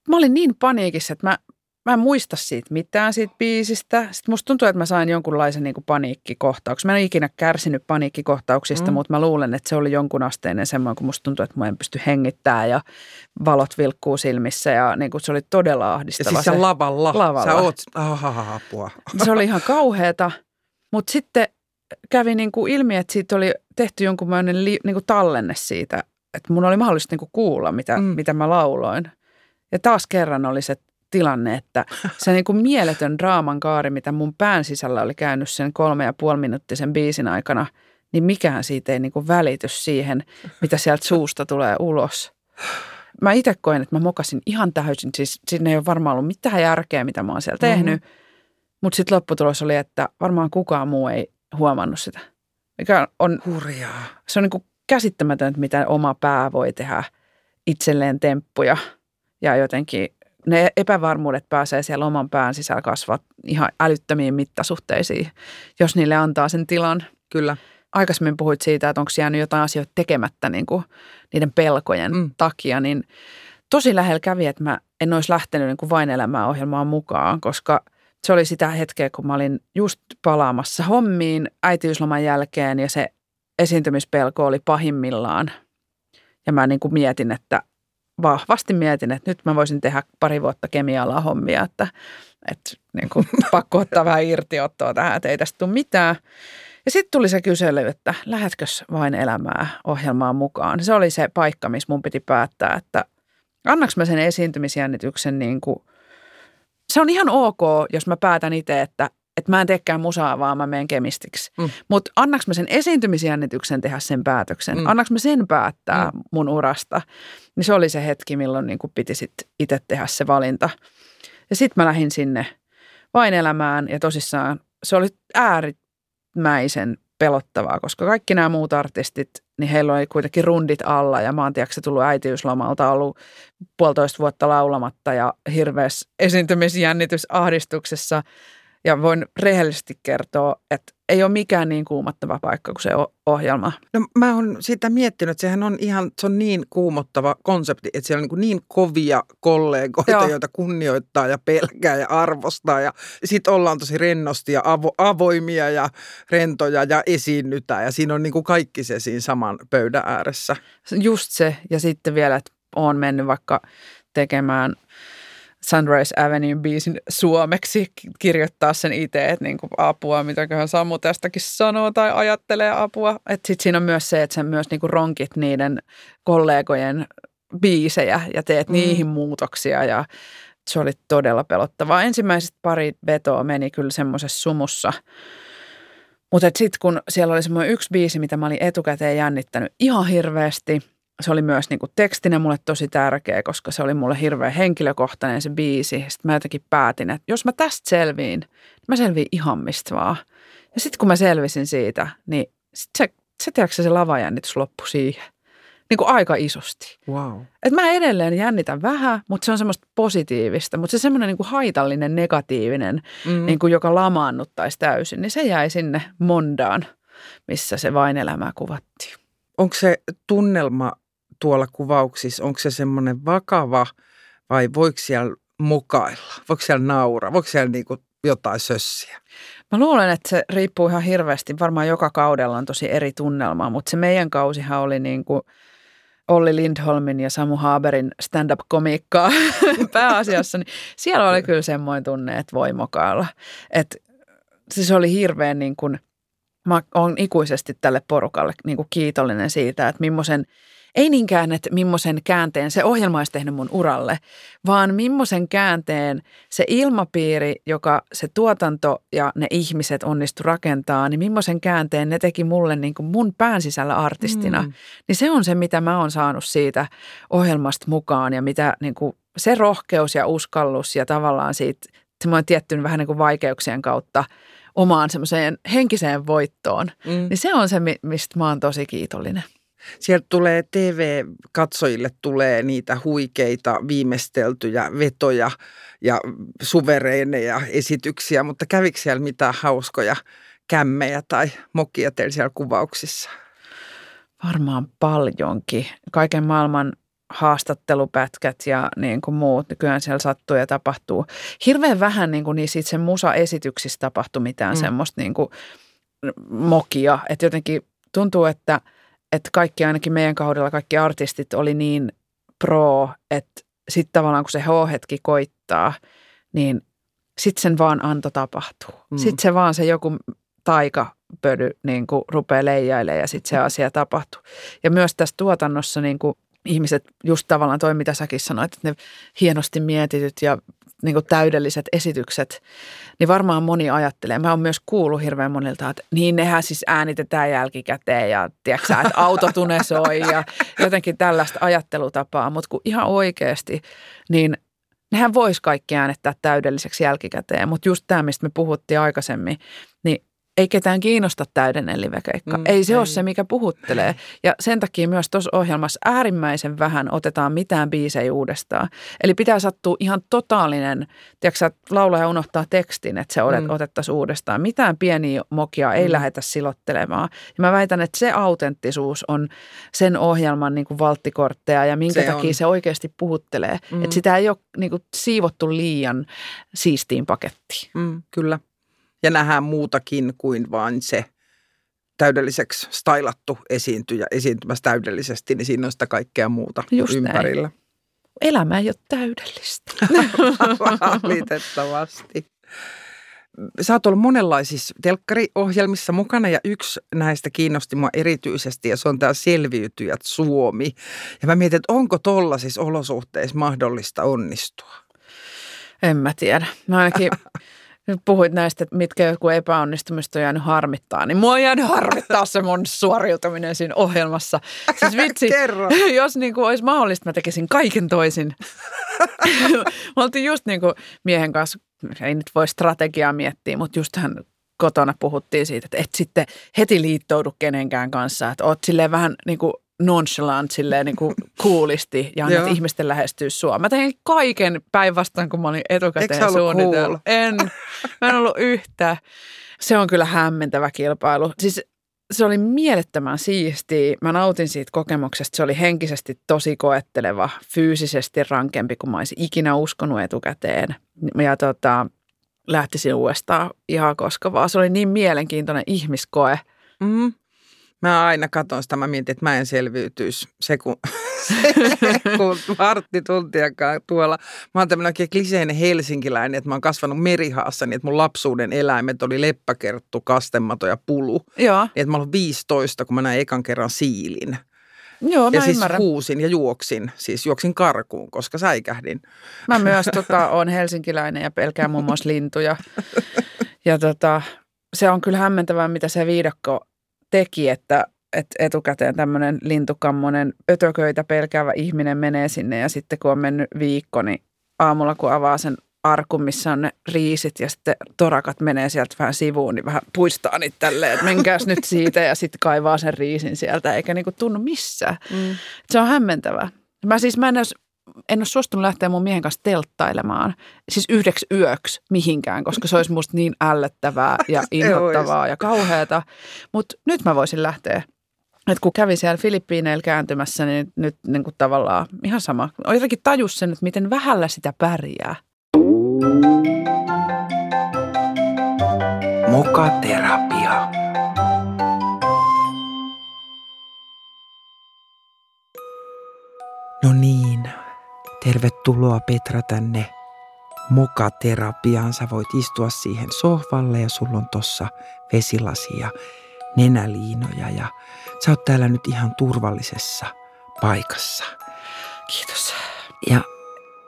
Mä olin niin paniikissa, että mä, mä en muista siitä mitään siitä biisistä. Sitten musta tuntuu, että mä sain jonkunlaisen niin kuin paniikkikohtauksen. Mä en ikinä kärsinyt paniikkikohtauksista, mm. mutta mä luulen, että se oli jonkun asteinen semmoinen, kun musta tuntuu, että mä en pysty hengittämään ja valot vilkkuu silmissä ja niin kuin se oli todella ahdistava. Ja siis se, lavalla. lavalla. Sä oot, aha, apua. Se oli ihan kauheata. Mutta sitten kävi niin kuin ilmi, että siitä oli tehty jonkunlainen li, niin kuin tallenne siitä, että mun oli mahdollista niin kuin kuulla, mitä, mm. mitä mä lauloin. Ja taas kerran oli se tilanne, että se niin kuin mieletön draaman kaari, mitä mun pään sisällä oli käynyt sen kolme ja puoli minuuttisen biisin aikana, niin mikään siitä ei niin kuin välity siihen, mitä sieltä suusta tulee ulos. Mä itse koen, että mä mokasin ihan täysin, siis sinne ei ole varmaan ollut mitään järkeä, mitä mä oon siellä mm-hmm. tehnyt. Mutta sitten lopputulos oli, että varmaan kukaan muu ei huomannut sitä. Mikä on, Hurjaa. Se on niin kuin käsittämätöntä, mitä oma pää voi tehdä itselleen temppuja ja jotenkin ne epävarmuudet pääsee siellä oman pään sisällä kasvaa ihan älyttömiin mittasuhteisiin, jos niille antaa sen tilan. Kyllä. Aikaisemmin puhuit siitä, että onko jäänyt jotain asioita tekemättä niin kuin niiden pelkojen mm. takia, niin tosi lähellä kävi, että mä en olisi lähtenyt niin kuin vain elämään ohjelmaan mukaan, koska se oli sitä hetkeä, kun mä olin just palaamassa hommiin äitiysloman jälkeen ja se esiintymispelko oli pahimmillaan. Ja mä niin kuin mietin, että vahvasti mietin, että nyt mä voisin tehdä pari vuotta kemialaa hommia, että, että niin kuin pakko ottaa vähän irtiottoa tähän, että ei tästä tule mitään. Ja sitten tuli se kysely, että lähetkö vain elämää ohjelmaan mukaan. Se oli se paikka, missä mun piti päättää, että annaks mä sen esiintymisjännityksen niin kuin – se on ihan ok, jos mä päätän itse, että, että mä en teekään musaa, vaan mä menen kemistiksi. Mm. Mutta annaks mä sen esiintymisjännityksen tehdä sen päätöksen? Mm. Annaks mä sen päättää mm. mun urasta? Niin se oli se hetki, milloin niin piti sitten itse tehdä se valinta. Ja sitten mä lähdin sinne vain elämään ja tosissaan se oli äärimmäisen pelottavaa, koska kaikki nämä muut artistit, niin heillä oli kuitenkin rundit alla ja mä oon tiedätkö, tullut äitiyslomalta, ollut puolitoista vuotta laulamatta ja hirveässä esiintymisjännitys ahdistuksessa. Ja voin rehellisesti kertoa, että ei ole mikään niin kuumottava paikka kuin se ohjelma. No mä oon sitä miettinyt, että sehän on ihan, se on niin kuumottava konsepti, että siellä on niin, niin kovia kollegoita, Joo. joita kunnioittaa ja pelkää ja arvostaa. Ja sit ollaan tosi rennosti ja avo, avoimia ja rentoja ja esiinnytään. Ja siinä on niin kuin kaikki se siinä saman pöydän ääressä. Just se. Ja sitten vielä, että oon mennyt vaikka tekemään – Sunrise Avenue biisin suomeksi, kirjoittaa sen itse, että niin kuin apua, mitäköhän Samu tästäkin sanoo tai ajattelee apua. Sitten siinä on myös se, että sä myös niin kuin ronkit niiden kollegojen biisejä ja teet mm. niihin muutoksia ja se oli todella pelottavaa. Ensimmäiset pari vetoa meni kyllä semmoisessa sumussa. Mutta sitten kun siellä oli semmoinen yksi biisi, mitä mä olin etukäteen jännittänyt ihan hirveästi – se oli myös niin kuin tekstinä mulle tosi tärkeä, koska se oli mulle hirveän henkilökohtainen se biisi. Sitten mä jotenkin päätin, että jos mä tästä selviin, niin mä selviin ihan mistä vaan. Ja sitten kun mä selvisin siitä, niin sit se, se, tiedätkö, se lavajännitys loppui siihen. Niin kuin aika isosti. Wow. Et mä edelleen jännitän vähän, mutta se on semmoista positiivista. Mutta se semmoinen niin kuin haitallinen, negatiivinen, mm. niin kuin joka lamaannuttaisi täysin, niin se jäi sinne mondaan, missä se vain elämää kuvattiin. Onko se tunnelma tuolla kuvauksissa, onko se semmoinen vakava vai voiko siellä mukailla? Voiko siellä nauraa? Voiko siellä niinku jotain sössiä? Mä luulen, että se riippuu ihan hirveästi. Varmaan joka kaudella on tosi eri tunnelma, mutta se meidän kausihan oli niin kuin Olli Lindholmin ja Samu Haaberin stand-up-komiikkaa pääasiassa. Niin siellä oli kyllä semmoinen tunne, että voi mokailla. Että siis oli hirveän niin kuin, mä oon ikuisesti tälle porukalle niin kuin kiitollinen siitä, että millaisen – ei niinkään, että millaisen käänteen se ohjelma olisi tehnyt mun uralle, vaan millaisen käänteen se ilmapiiri, joka se tuotanto ja ne ihmiset onnistu rakentaa, niin millaisen käänteen ne teki mulle niin kuin mun pään sisällä artistina. Mm. Niin se on se, mitä mä oon saanut siitä ohjelmasta mukaan ja mitä niin kuin se rohkeus ja uskallus ja tavallaan siitä semmoinen tietty vähän niin kuin vaikeuksien kautta omaan semmoiseen henkiseen voittoon, mm. niin se on se, mistä mä oon tosi kiitollinen. Sieltä tulee TV-katsojille tulee niitä huikeita viimeisteltyjä vetoja ja suvereineja esityksiä, mutta kävikö siellä mitään hauskoja kämmejä tai mokia teillä siellä kuvauksissa? Varmaan paljonkin. Kaiken maailman haastattelupätkät ja niin kuin muut. Nykyään siellä sattuu ja tapahtuu. Hirveän vähän niin kuin niissä itse musa-esityksissä tapahtui mitään mm. semmoista niin kuin mokia. Että jotenkin tuntuu, että, että kaikki ainakin meidän kaudella, kaikki artistit oli niin pro, että sitten tavallaan kun se H-hetki koittaa, niin sitten sen vaan anto tapahtuu. Mm. Sitten se vaan se joku taikapödy niin kuin rupeaa leijailemaan ja sitten se asia tapahtuu. Ja myös tässä tuotannossa niin kuin ihmiset, just tavallaan toi, mitä säkin sanoit, että ne hienosti mietityt ja niin kuin täydelliset esitykset, niin varmaan moni ajattelee. Mä oon myös kuullut hirveän monilta, että niin nehän siis äänitetään jälkikäteen ja tiedätkö että autotune soi ja jotenkin tällaista ajattelutapaa. Mutta kun ihan oikeasti, niin nehän vois kaikki äänettää täydelliseksi jälkikäteen. Mutta just tämä, mistä me puhuttiin aikaisemmin, niin ei ketään kiinnosta täydellinen livekeikka. Mm, ei se ei. ole se, mikä puhuttelee. Ja sen takia myös tuossa ohjelmassa äärimmäisen vähän otetaan mitään biisejä uudestaan. Eli pitää sattua ihan totaalinen, tiedätkö että laulaja unohtaa tekstin, että se mm. otettaisiin uudestaan. Mitään pieniä mokia ei mm. lähdetä silottelemaan. Ja mä väitän, että se autenttisuus on sen ohjelman niin kuin valttikortteja ja minkä se takia on. se oikeasti puhuttelee. Mm. Että sitä ei ole niin kuin siivottu liian siistiin pakettiin. Mm, kyllä ja nähdään muutakin kuin vain se täydelliseksi stylattu esiintyjä esiintymässä täydellisesti, niin siinä on sitä kaikkea muuta Just ympärillä. Näin. Elämä ei ole täydellistä. Valitettavasti. Sä oot ollut monenlaisissa telkkariohjelmissa mukana ja yksi näistä kiinnosti mua erityisesti ja se on tämä Selviytyjät Suomi. Ja mä mietin, että onko tollaisissa olosuhteissa mahdollista onnistua? En mä tiedä. Mä ainakin puhuit näistä, että mitkä joku epäonnistumista on jäänyt harmittaa, niin mua on jäänyt harmittaa se mun suoriutuminen siinä ohjelmassa. Siis vitsi, jos niin kuin olisi mahdollista, mä tekisin kaiken toisin. mä oltiin just niin kuin miehen kanssa, ei nyt voi strategiaa miettiä, mutta just hän kotona puhuttiin siitä, että et sitten heti liittoudu kenenkään kanssa, että oot silleen vähän niin kuin nonchalant silleen niin kuin kuulisti ja annat ihmisten lähestyä sua. Mä tein kaiken päinvastoin, kun mä olin etukäteen suunnitellut. Cool? En. Mä en ollut yhtä. Se on kyllä hämmentävä kilpailu. Siis se oli mielettömän siisti. Mä nautin siitä kokemuksesta. Se oli henkisesti tosi koetteleva, fyysisesti rankempi kuin mä olisin ikinä uskonut etukäteen. Ja tota, lähtisin uudestaan ihan koska vaan. Se oli niin mielenkiintoinen ihmiskoe. Mm. Mä aina katson sitä, mä mietin, että mä en selviytyisi se, kun, kun vartti tuntiakaan tuolla. Mä oon tämmöinen oikein kliseinen helsinkiläinen, että mä oon kasvanut merihaassa, niin että mun lapsuuden eläimet oli leppäkerttu, kastemato ja pulu. Joo. Niin, että mä olin 15, kun mä näin ekan kerran siilin. Joo, mä ja siis ymmärrän. huusin ja juoksin, siis juoksin karkuun, koska säikähdin. Mä myös tota, on helsinkiläinen ja pelkään muun muassa lintuja. Ja tota, se on kyllä hämmentävää, mitä se viidakko teki, että, että etukäteen tämmöinen lintukammonen ötököitä pelkäävä ihminen menee sinne ja sitten kun on mennyt viikko, niin aamulla kun avaa sen arkun, missä on ne riisit ja sitten torakat menee sieltä vähän sivuun, niin vähän puistaa niitä tälleen, että menkääs nyt siitä ja sitten kaivaa sen riisin sieltä, eikä niinku tunnu missään. Mm. Se on hämmentävää. Mä siis mä en olisi en ole suostunut lähteä mun miehen kanssa telttailemaan, siis yhdeksi yöksi mihinkään, koska se olisi musta niin ällöttävää ja inhottavaa ja kauheata. Mutta nyt mä voisin lähteä. Et kun kävin siellä Filippiineillä kääntymässä, niin nyt niin kuin tavallaan ihan sama. On jotenkin tajus sen, että miten vähällä sitä pärjää. Mokaterapia. No niin, Tervetuloa Petra tänne mokaterapiaan. Sä voit istua siihen sohvalle ja sulla on tossa vesilasi ja nenäliinoja ja sä oot täällä nyt ihan turvallisessa paikassa. Kiitos. Ja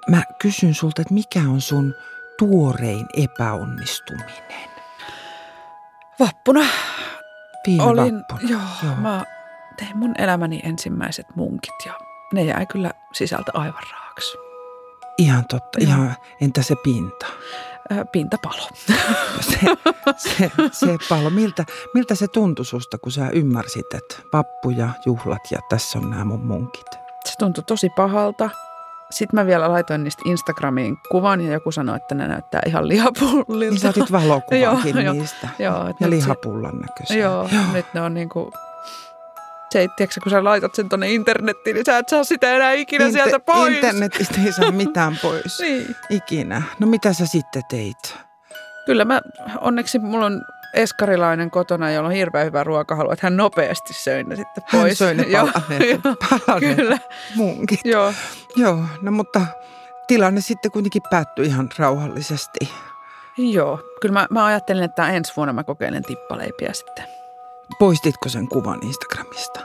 mä kysyn sulta, että mikä on sun tuorein epäonnistuminen? Vappuna Viime olin, vappuna. joo, joo, mä tein mun elämäni ensimmäiset munkit ja ne jäi kyllä sisältä aivan raaksi. Ihan totta. Joo. Ihan, entä se pinta? Ö, Pintapalo. Se, se, se palo. Miltä, miltä se tuntui susta, kun sä ymmärsit, että vappu ja juhlat ja tässä on nämä mun munkit? Se tuntui tosi pahalta. Sitten mä vielä laitoin niistä Instagramiin kuvan ja joku sanoi, että ne näyttää ihan lihapullilta. Niin sä otit valokuvankin Joo, joo. niistä. Joo, Ja lihapullan näköisiä. Joo, nyt ne on niinku... Se ei, tiedätkö, kun sä laitat sen tonne internettiin, niin sä et saa sitä enää ikinä sieltä pois. Internetistä ei saa mitään pois. Niin. Ikinä. No mitä sä sitten teit? Kyllä mä, onneksi mulla on eskarilainen kotona, jolla on hirveän hyvä ruokahalu, että hän nopeasti söi ne sitten Hän pois. söi ne Kyllä, munkit. joo. Joo, no mutta tilanne sitten kuitenkin päättyi ihan rauhallisesti. Joo, kyllä mä, mä ajattelin, että ensi vuonna mä kokeilen tippaleipiä sitten. Poistitko sen kuvan Instagramista?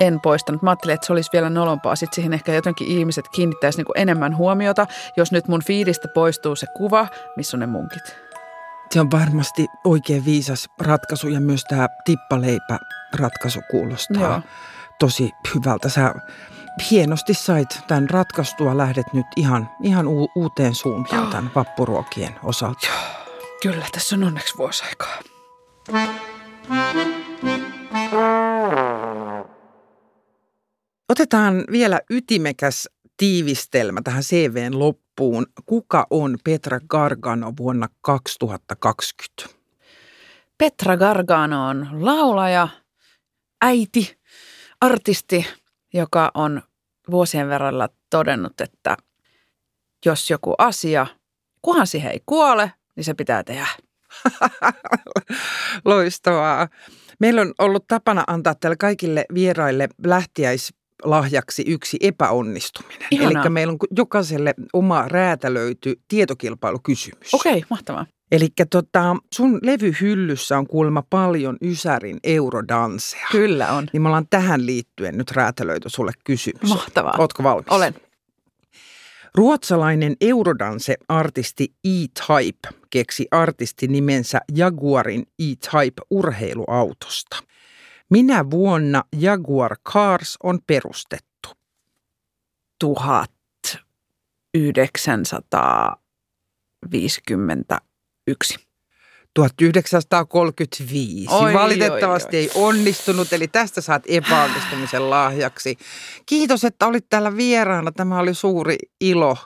En poistanut. Mä ajattelin, että se olisi vielä nolompaa. Sitten siihen ehkä jotenkin ihmiset kiinnittäisi niinku enemmän huomiota, jos nyt mun fiidistä poistuu se kuva, missä on ne munkit. Se on varmasti oikein viisas ratkaisu ja myös tämä tippaleipä-ratkaisu kuulostaa Joo. tosi hyvältä. Sä hienosti sait tämän ratkaistua, lähdet nyt ihan, ihan u- uuteen suuntaan Joo. tämän vappuruokien osalta. Kyllä, tässä on onneksi vuosi aikaa. Otetaan vielä ytimekäs tiivistelmä tähän CVn loppuun. Kuka on Petra Gargano vuonna 2020? Petra Gargano on laulaja, äiti, artisti, joka on vuosien verralla todennut, että jos joku asia, kunhan siihen ei kuole, niin se pitää tehdä. Loistavaa. Meillä on ollut tapana antaa tälle kaikille vieraille lähtiäislahjaksi yksi epäonnistuminen. Eli meillä on jokaiselle oma räätälöity tietokilpailukysymys. Okei, okay, mahtavaa. Eli tota, sun levyhyllyssä on kuulemma paljon Ysärin eurodanseja. Kyllä on. Niin me ollaan tähän liittyen nyt räätälöity sulle kysymys. Mahtavaa. Ootko valmis? Olen. Ruotsalainen Eurodance-artisti E-Type keksi artistinimensä Jaguarin E-Type urheiluautosta. Minä vuonna Jaguar Cars on perustettu? 1951. 1935. Oi, Valitettavasti oi, oi. ei onnistunut, eli tästä saat epäonnistumisen lahjaksi. Kiitos, että olit täällä vieraana. Tämä oli suuri ilo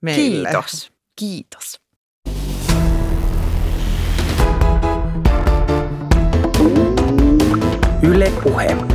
meille. Kiitos. Kiitos. Yle Puhe.